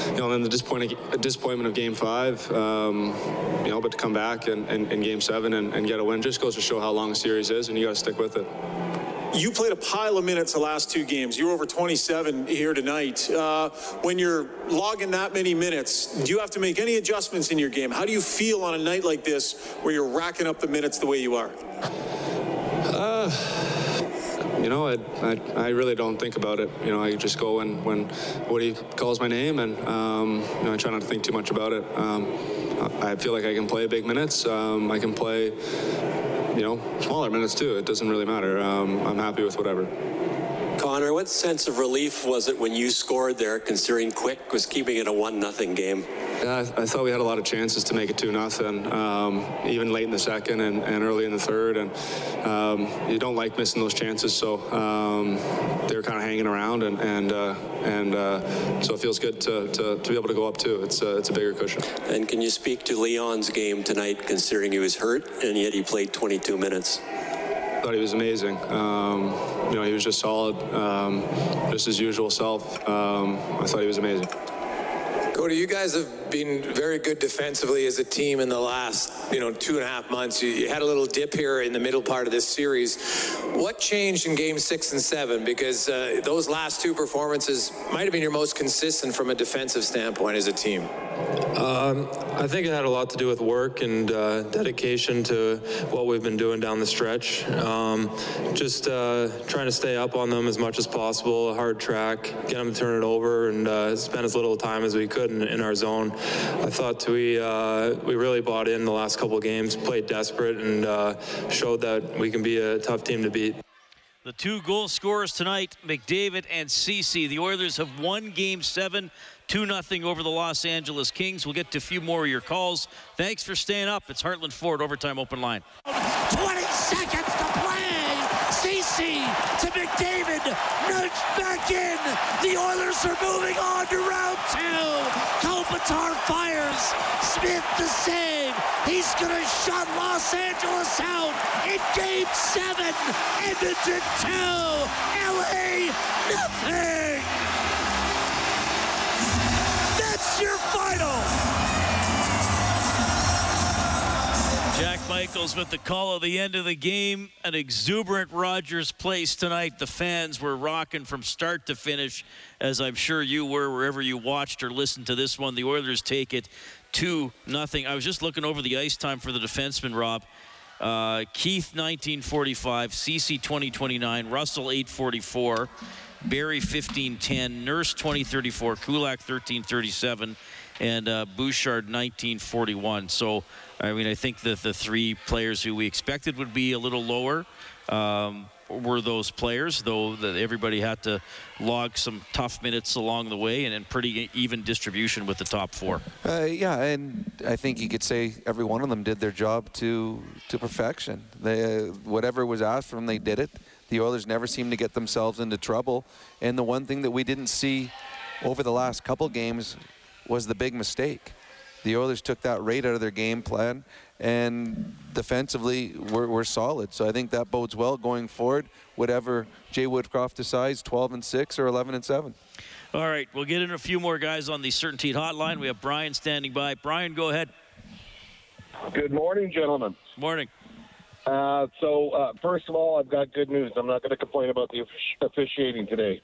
you know then the disappointment of game five, um, you know, but to come back in, in, in game seven and, and get a win just goes to show how long a series is, and you got to stick with it. You played a pile of minutes the last two games. You were over 27 here tonight. Uh, when you're logging that many minutes, do you have to make any adjustments in your game? How do you feel on a night like this where you're racking up the minutes the way you are? Uh, you know, I, I, I, really don't think about it. You know, I just go when, when Woody calls my name, and um, you know, I try not to think too much about it. Um, I feel like I can play big minutes. Um, I can play you know, smaller minutes too. It doesn't really matter. Um, I'm happy with whatever. Connor, what sense of relief was it when you scored there, considering Quick was keeping it a one nothing game? Yeah, I, I, thought we had a lot of chances to make it two nothing, um, even late in the second and, and early in the third. And um, you don't like missing those chances, so um, they were kind of hanging around, and and uh, and uh, so it feels good to, to, to, be able to go up too. It's a, it's a bigger cushion. And can you speak to Leon's game tonight, considering he was hurt and yet he played 22 minutes? thought he was amazing. Um, you know, he was just solid, um, just his usual self. Um, I thought he was amazing. Cody, you guys have been very good defensively as a team in the last, you know, two and a half months. You, you, had a little dip here in the middle part of this series. What changed in game six and seven? Because uh, those last two performances might have been your most consistent from a defensive standpoint as a team. Um, I think it had a lot to do with work and uh, dedication to what we've been doing down the stretch. Um, just uh, trying to stay up on them as much as possible, hard track, get them to turn it over, and uh, spend as little time as we could in, in our zone. I thought we uh, we really bought in the last couple of games, played desperate, and uh, showed that we can be a tough team to beat. The two goal scorers tonight, McDavid and Ceci. The Oilers have won game seven 2 0 over the Los Angeles Kings. We'll get to a few more of your calls. Thanks for staying up. It's Heartland Ford Overtime Open Line. 20 seconds to play. Ceci to McDavid. Nudged back in. The Oilers are moving on to round two. Kopitar fires. Smith the save. He's going to shut Los Angeles out in game seven. Edmonton 2. LA nothing. Michaels with the call of the end of the game. An exuberant Rogers place tonight. The fans were rocking from start to finish, as I'm sure you were wherever you watched or listened to this one. The Oilers take it 2 nothing. I was just looking over the ice time for the defenseman, Rob. Uh, Keith 1945, Ceci 2029, Russell 844. Barrie 1510, Nurse 2034, Kulak 1337, and uh, Bouchard 1941. So, I mean, I think that the three players who we expected would be a little lower um, were those players, though everybody had to log some tough minutes along the way and, and pretty even distribution with the top four. Uh, yeah, and I think you could say every one of them did their job to to perfection. They, whatever was asked from them, they did it. The Oilers never seemed to get themselves into trouble. And the one thing that we didn't see over the last couple games was the big mistake. The Oilers took that right out of their game plan, and defensively, we're, we're solid. So I think that bodes well going forward, whatever Jay Woodcroft decides 12 and 6 or 11 and 7. All right, we'll get in a few more guys on the CertainTeed Hotline. We have Brian standing by. Brian, go ahead. Good morning, gentlemen. Morning. Uh, so, uh, first of all, I've got good news. I'm not going to complain about the officiating today.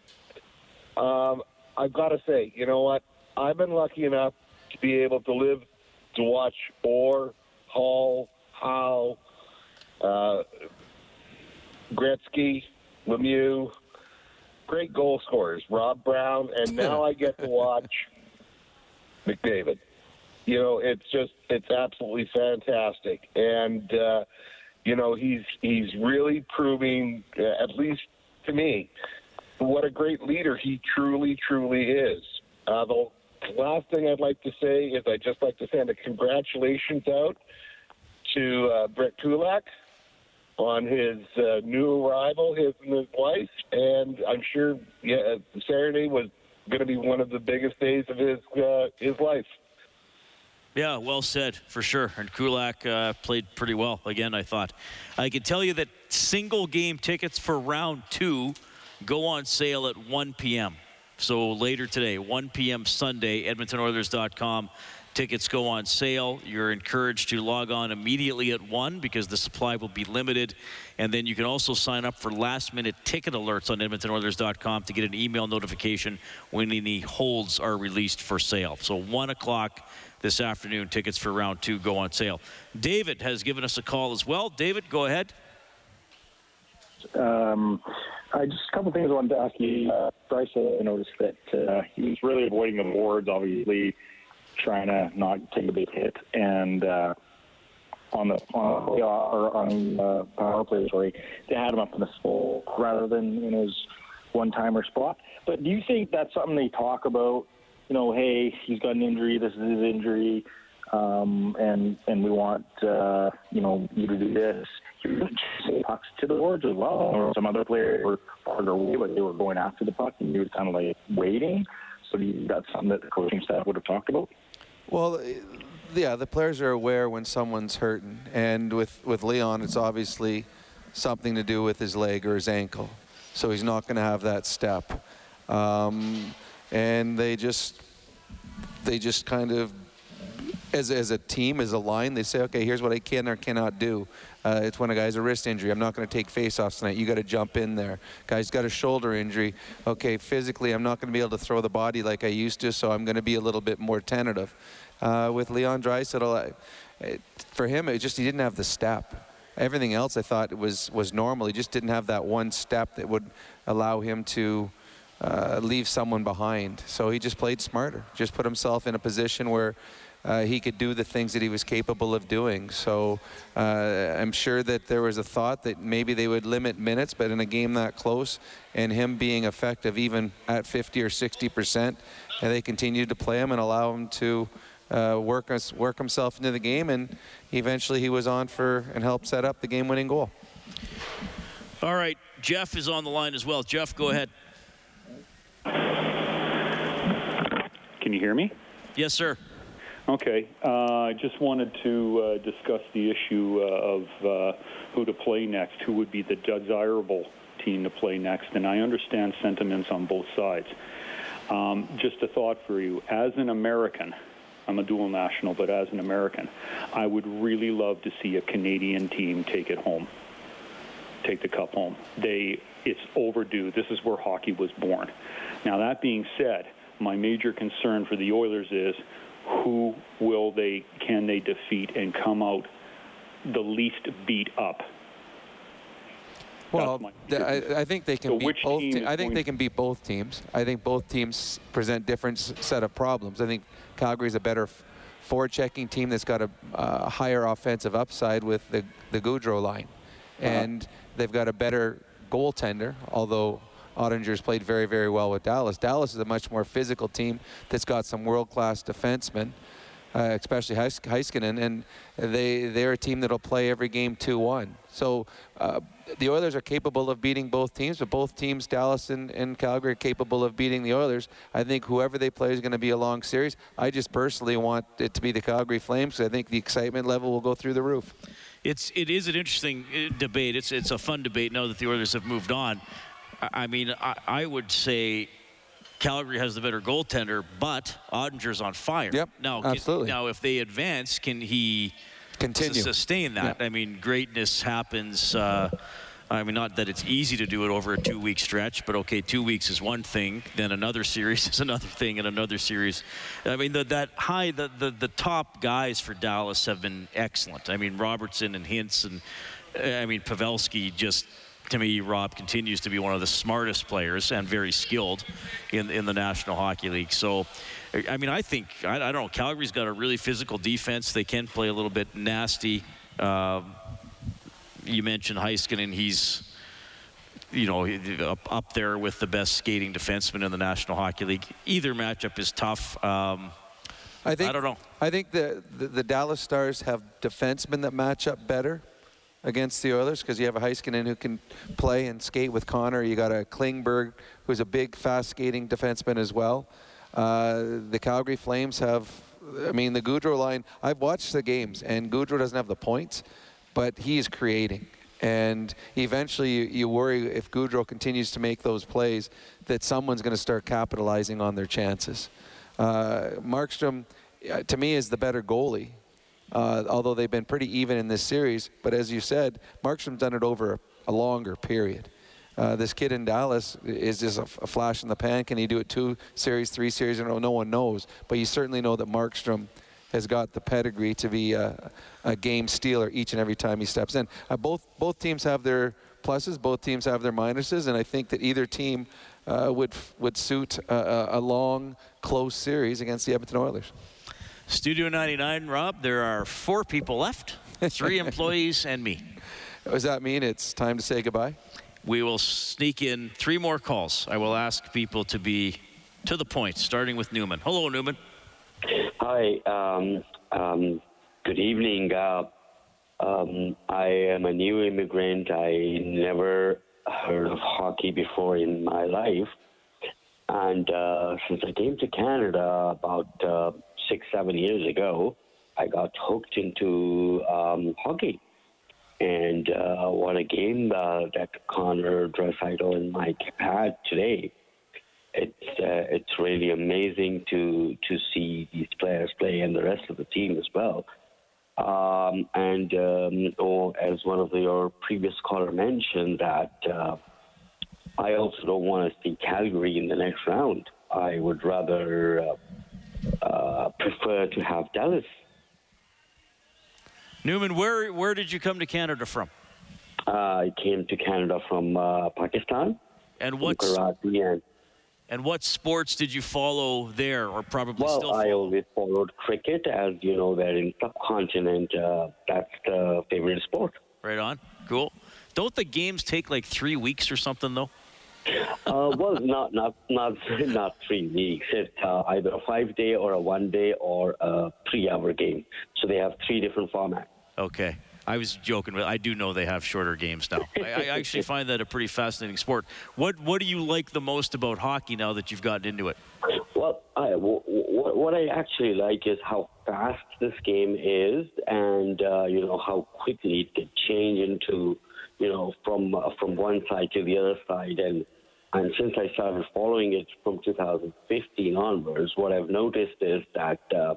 Um, I've got to say, you know what? I've been lucky enough to be able to live to watch Orr, Hall, Howe, uh, Gretzky, Lemieux, great goal scorers, Rob Brown, and now I get to watch *laughs* McDavid. You know, it's just it's absolutely fantastic, and uh, you know, he's he's really proving, uh, at least to me, what a great leader he truly, truly is. Uh, the last thing I'd like to say is I'd just like to send a congratulations out to uh, Brett Kulak. on his uh, new arrival, his and his wife, and I'm sure yeah, Saturday was going to be one of the biggest days of his uh, his life. Yeah, well said for sure. And Kulak uh, played pretty well again. I thought. I can tell you that single game tickets for round two go on sale at 1 p.m. So later today, 1 p.m. Sunday, EdmontonOilers.com. Tickets go on sale. You're encouraged to log on immediately at 1 because the supply will be limited. And then you can also sign up for last minute ticket alerts on EdmontonOilers.com to get an email notification when any holds are released for sale. So 1 o'clock this afternoon, tickets for round two go on sale. David has given us a call as well. David, go ahead. Um, I just a couple things I wanted to ask you. Uh, Bryce, I noticed that uh, he was really avoiding the boards, obviously trying to not take a big hit, and uh, on the on, or on uh, power play, sorry, they had him up in the full rather than in his one-timer spot. But do you think that's something they talk about? You know, hey, he's got an injury. This is his injury. Um, and and we want uh, you know you to do this. Pucks to the boards as well. Or some other players were farther away, but they were going after the puck, and he was kind of like waiting. So that's something that the coaching staff would have talked about. Well, yeah, the players are aware when someone's hurting, and with with Leon, it's obviously something to do with his leg or his ankle, so he's not going to have that step. Um, and they just they just kind of as, as a team, as a line, they say, okay, here's what I can or cannot do. Uh, it's when a guy's a wrist injury. I'm not going to take faceoffs tonight. You got to jump in there. Guy's got a shoulder injury. Okay, physically, I'm not going to be able to throw the body like I used to, so I'm going to be a little bit more tentative. Uh, with Leon Draisaitl, for him, it just he didn't have the step. Everything else, I thought was was normal. He just didn't have that one step that would allow him to uh, leave someone behind. So he just played smarter. Just put himself in a position where uh, he could do the things that he was capable of doing. So uh, I'm sure that there was a thought that maybe they would limit minutes, but in a game that close and him being effective even at 50 or 60 percent, and they continued to play him and allow him to uh, work us work himself into the game, and eventually he was on for and helped set up the game-winning goal. All right, Jeff is on the line as well. Jeff, go ahead. Can you hear me? Yes, sir. Okay. Uh, I just wanted to uh, discuss the issue uh, of uh, who to play next, who would be the desirable team to play next. And I understand sentiments on both sides. Um, just a thought for you. As an American, I'm a dual national, but as an American, I would really love to see a Canadian team take it home, take the cup home. They, it's overdue. This is where hockey was born. Now, that being said, my major concern for the Oilers is who will they can they defeat and come out the least beat up? Well, I, I, think they can so beat both. Te- I think they can beat both teams. I think both teams present different set of problems. I think Calgary's a better forward-checking team that's got a uh, higher offensive upside with the the Gaudreau line, uh-huh. and they've got a better goaltender. Although Oettinger's played very, very well with Dallas. Dallas is a much more physical team that's got some world-class defensemen, uh, especially Heiskanen, and they, they're a team that'll play every game 2-1. So uh, the Oilers are capable of beating both teams, but both teams, Dallas and, and Calgary, are capable of beating the Oilers. I think whoever they play is going to be a long series. I just personally want it to be the Calgary Flames I think the excitement level will go through the roof. It's it is an interesting uh, debate. It's it's a fun debate now that the Oilers have moved on. I mean, I, I would say Calgary has the better goaltender, but Oettinger's on fire. Yep, now, absolutely. Can, now, if they advance, can he continue sustain that? I mean, greatness happens. Uh, I mean, not that it's easy to do it over a two-week stretch, but okay, two weeks is one thing. Then another *laughs* series is another thing, and another series. I mean, the, that high, the, the the top guys for Dallas have been excellent. I mean, Robertson and Hintz, and I mean Pavelski just to me, Rob continues to be one of the smartest players and very skilled in in the National Hockey League. So, I mean, I think I, I don't know. Calgary's got a really physical defense. They can play a little bit nasty. Um, you mentioned Heiskanen. He's you know, up, up there with the best skating defenseman in the National Hockey League. Either matchup is tough. Um, I think I don't know. I think the, the, the Dallas Stars have defensemen that match up better against the Oilers because you have a Heiskanen who can play and skate with Connor. You got a Klingberg who's a big, fast skating defenseman as well. Uh, the Calgary Flames have, I mean, the Gaudreau line. I've watched the games, and Gaudreau doesn't have the points, but he's creating. And eventually, you, you worry if Gaudreau continues to make those plays that someone's going to start capitalizing on their chances. Uh, Markstrom, uh, to me, is the better goalie uh, although they've been pretty even in this series. But as you said, Markstrom's done it over a, longer period. Uh, this kid in Dallas is just a, a, flash in the pan. Can he do it two series, three series? No, no one knows. But you certainly know that Markstrom has got the pedigree to be a, a game stealer each and every time he steps in. Uh, both both teams have their pluses, both teams have their minuses, and I think that either team uh, would would suit a, a long, close series against the Edmonton Oilers. Studio 99, Rob, there are four people left, *laughs* three employees and me. What Does that mean it's time to say goodbye? We will sneak in three more calls. I will ask people to be to the point, starting with Newman. Hello, Newman. Hi. Um, um, good evening. Uh, um, I am a new immigrant. I never heard of hockey before in my life. And uh, since I came to Canada about uh, six, seven years ago, I got hooked into um, hockey. And uh, what a game uh, that Connor Draisaitl and Mike had today. It's uh, it's really amazing to to see these players play and the rest of the team as well. Um, and um, or as one of your previous caller mentioned that uh, I also don't want to see Calgary in the next round. I would rather uh, prefer to have Dallas. Newman, where where did you come to Canada from? Uh, I came to Canada from uh, Pakistan. And what and, and what sports did you follow there, or probably well, still? Follow? I always followed cricket, as you know, that in subcontinent, uh, that's the favorite sport. Right on, cool. Don't the games take like three weeks or something, though? Uh, well, not not not *laughs* not three weeks. It's uh, either a five day or a one day or a three hour game. So they have three different formats. Okay. I was joking, but I do know they have shorter games now. I, I *laughs* actually find that a pretty fascinating sport. What What do you like the most about hockey now that you've gotten into it? Well, I, w- w- what I actually like is how fast this game is, and uh, you know how quickly it can change into, you know, from uh, from one side to the other side, and and since I started following it from 2015 onwards, what I've noticed is that uh,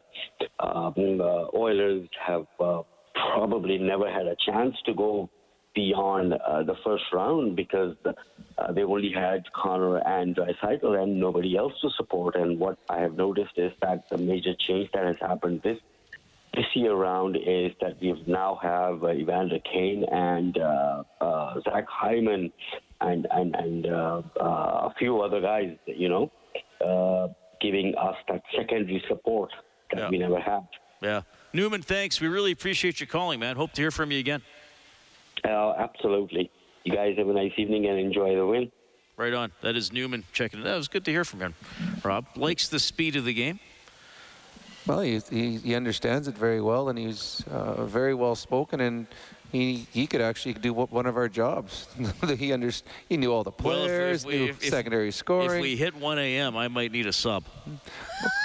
um, the Oilers have uh, probably never had a chance to go beyond uh, the first round because uh, they only had Connor and Draisaitl and nobody else to support. And what I have noticed is that the major change that has happened this this year round is that we now have uh, Evander Kane and uh, uh, Zach Hyman and and and uh, uh, a few other guys, you know, uh, giving us that secondary support that Yeah. we never had. Yeah. Newman, thanks. We really appreciate you calling, man. Hope to hear from you again. Uh, absolutely. You guys have a nice evening and enjoy the win. Right on. That is Newman checking it. That was good to hear from him. Rob likes the speed of the game. Well, he, he, he understands it very well, and he's uh, very well spoken, and he he could actually do one of our jobs. *laughs* he under, he knew all the Well, if- players, if we- knew if- secondary scoring. If we hit 1 a.m., I might need a sub.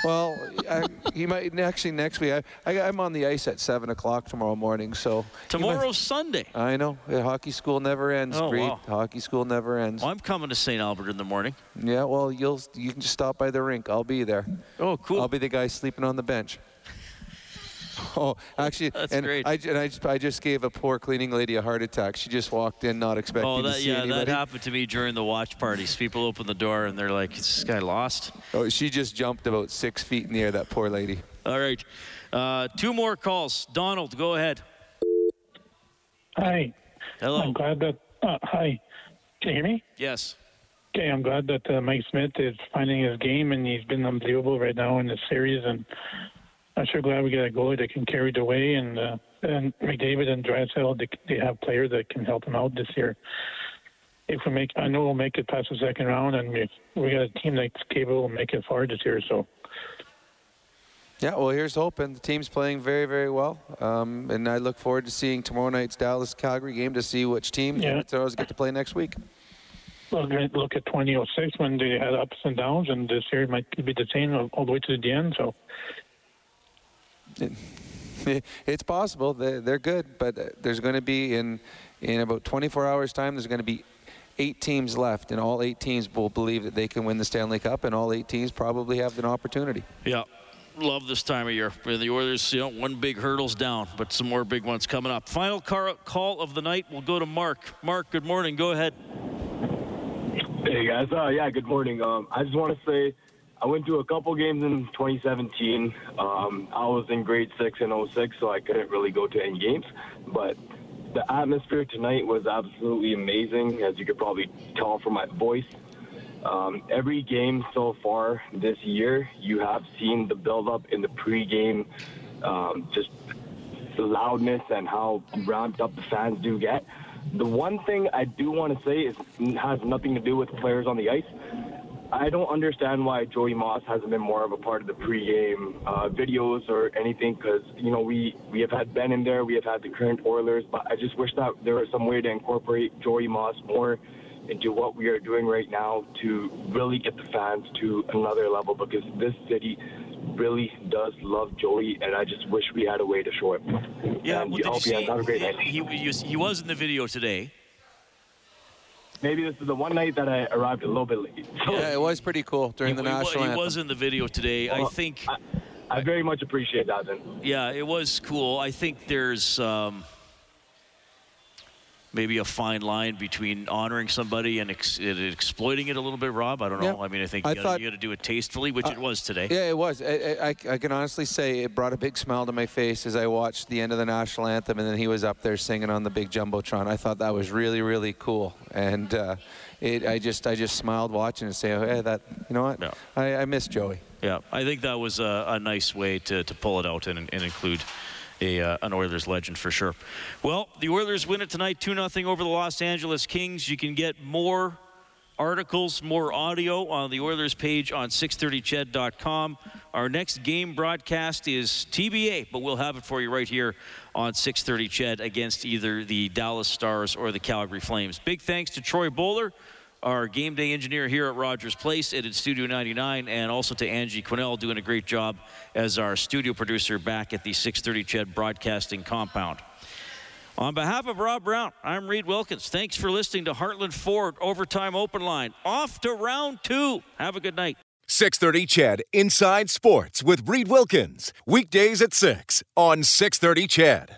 well, *laughs* I, he might actually next week. I, I, I'm on the ice at seven o'clock tomorrow morning, so he might- Tomorrow's Sunday. I know. Hockey school never ends, Oh, wow. Hockey school never ends. Well, I'm coming to St. Albert in the morning. Yeah, well, you'll you can just stop by the rink. I'll be there. Oh, cool. I'll be the guy sleeping on the bench. *laughs* Oh, actually, That's and great. I and I just, I just gave a poor cleaning lady a heart attack. She just walked in not expecting Oh, to that, see yeah, anybody. that happened to me during the watch parties. People open the door and they're like, "Is this guy lost?" Oh, she just jumped about six feet in the air. That poor lady. All right. Uh, two more calls. Donald, go ahead. Hi. Hello. I'm glad that. Uh, hi. Can you hear me? Yes. Okay, I'm glad that uh, Mike Smith is finding his game and he's been unbelievable right now in the series. And I'm sure glad we got a goalie that can carry the way. And uh, and McDavid and Draisaitl, they, they have players that can help them out this year. If we make, I know we'll make it past the second round, and we we got a team that's capable of making it far this year. So Yeah, well, here's hoping. The team's playing very, very well, um, and I look forward to seeing tomorrow night's Dallas Calgary game to see which team Yeah. the get to play next week. Look at look at 2006 when they had ups and downs, and this year might be the same all the way to the end. So *laughs* it's possible they're, they're good, but uh, there's going to be in in about 24 hours' time. There's going to be eight teams left, and all eight teams will believe that they can win the Stanley Cup, and all eight teams probably have an opportunity. Yeah. Love this time of year. Where the Oilers, you know, one big hurdle's down, but some more big ones coming up. Final car- call of the night. We'll go to Mark. Mark, good morning. Go ahead. Hey guys, uh, yeah, good morning. Um, I just want to say I went to a couple games in 2017. Um, I was in grade six and 06, so I couldn't really go to any games. But the atmosphere tonight was absolutely amazing, as you could probably tell from my voice. Um, every game so far this year, you have seen the build-up in the pregame, um, just the loudness and how ramped up the fans do get. The one thing I do want to say is has nothing to do with players on the ice. I don't understand why Joey Moss hasn't been more of a part of the pregame uh, videos or anything because you know we we have had Ben in there, we have had the current Oilers, but I just wish that there was some way to incorporate Joey Moss more into what we are doing right now to really get the fans to another level because this city really does love Joey, and I just wish we had a way to show it. Yeah, and well, you you you see, have a great night. he, he, he was in the video today. Maybe this is the one night that I arrived a little bit late. *laughs* Yeah, it was pretty cool during he, the he national he anthem. was in the video today. I Well, think. I very much appreciate that, then. Yeah, it was cool. I think there's um, maybe a fine line between honoring somebody and, ex- and exploiting it a little bit, Rob. I don't know. Yeah. I mean, I think you gotta, thought- you got to do it tastefully, which Uh, it was today. Yeah, it was. I, I, I can honestly say it brought a big smile to my face as I watched the end of the national anthem, and then he was up there singing on the big jumbotron. I thought that was really, really cool, and uh, it, I just, I just smiled watching and say, oh, hey, that, you know what? I, I miss Joey. Yeah, I think that was a, a nice way to, to pull it out and, and include a, uh, an Oilers legend for sure. Well, the Oilers win it tonight 2 0 over the Los Angeles Kings. You can get more articles, more audio on the Oilers page on 630ched.com. Our next game broadcast is TBA, but we'll have it for you right here on 630 CHED against either the Dallas Stars or the Calgary Flames. Big thanks to Troy Bowler our game day engineer here at Rogers Place and at Studio 99, and also to Angie Quinnell doing a great job as our studio producer back at the 630 CHED Broadcasting Compound. On behalf of Rob Brown, I'm Reid Wilkins. Thanks for listening to Heartland Ford Overtime Open Line. Off to round two. Have a good night. 630 CHED Inside Sports with Reid Wilkins. Weekdays at 6 on 630 CHED.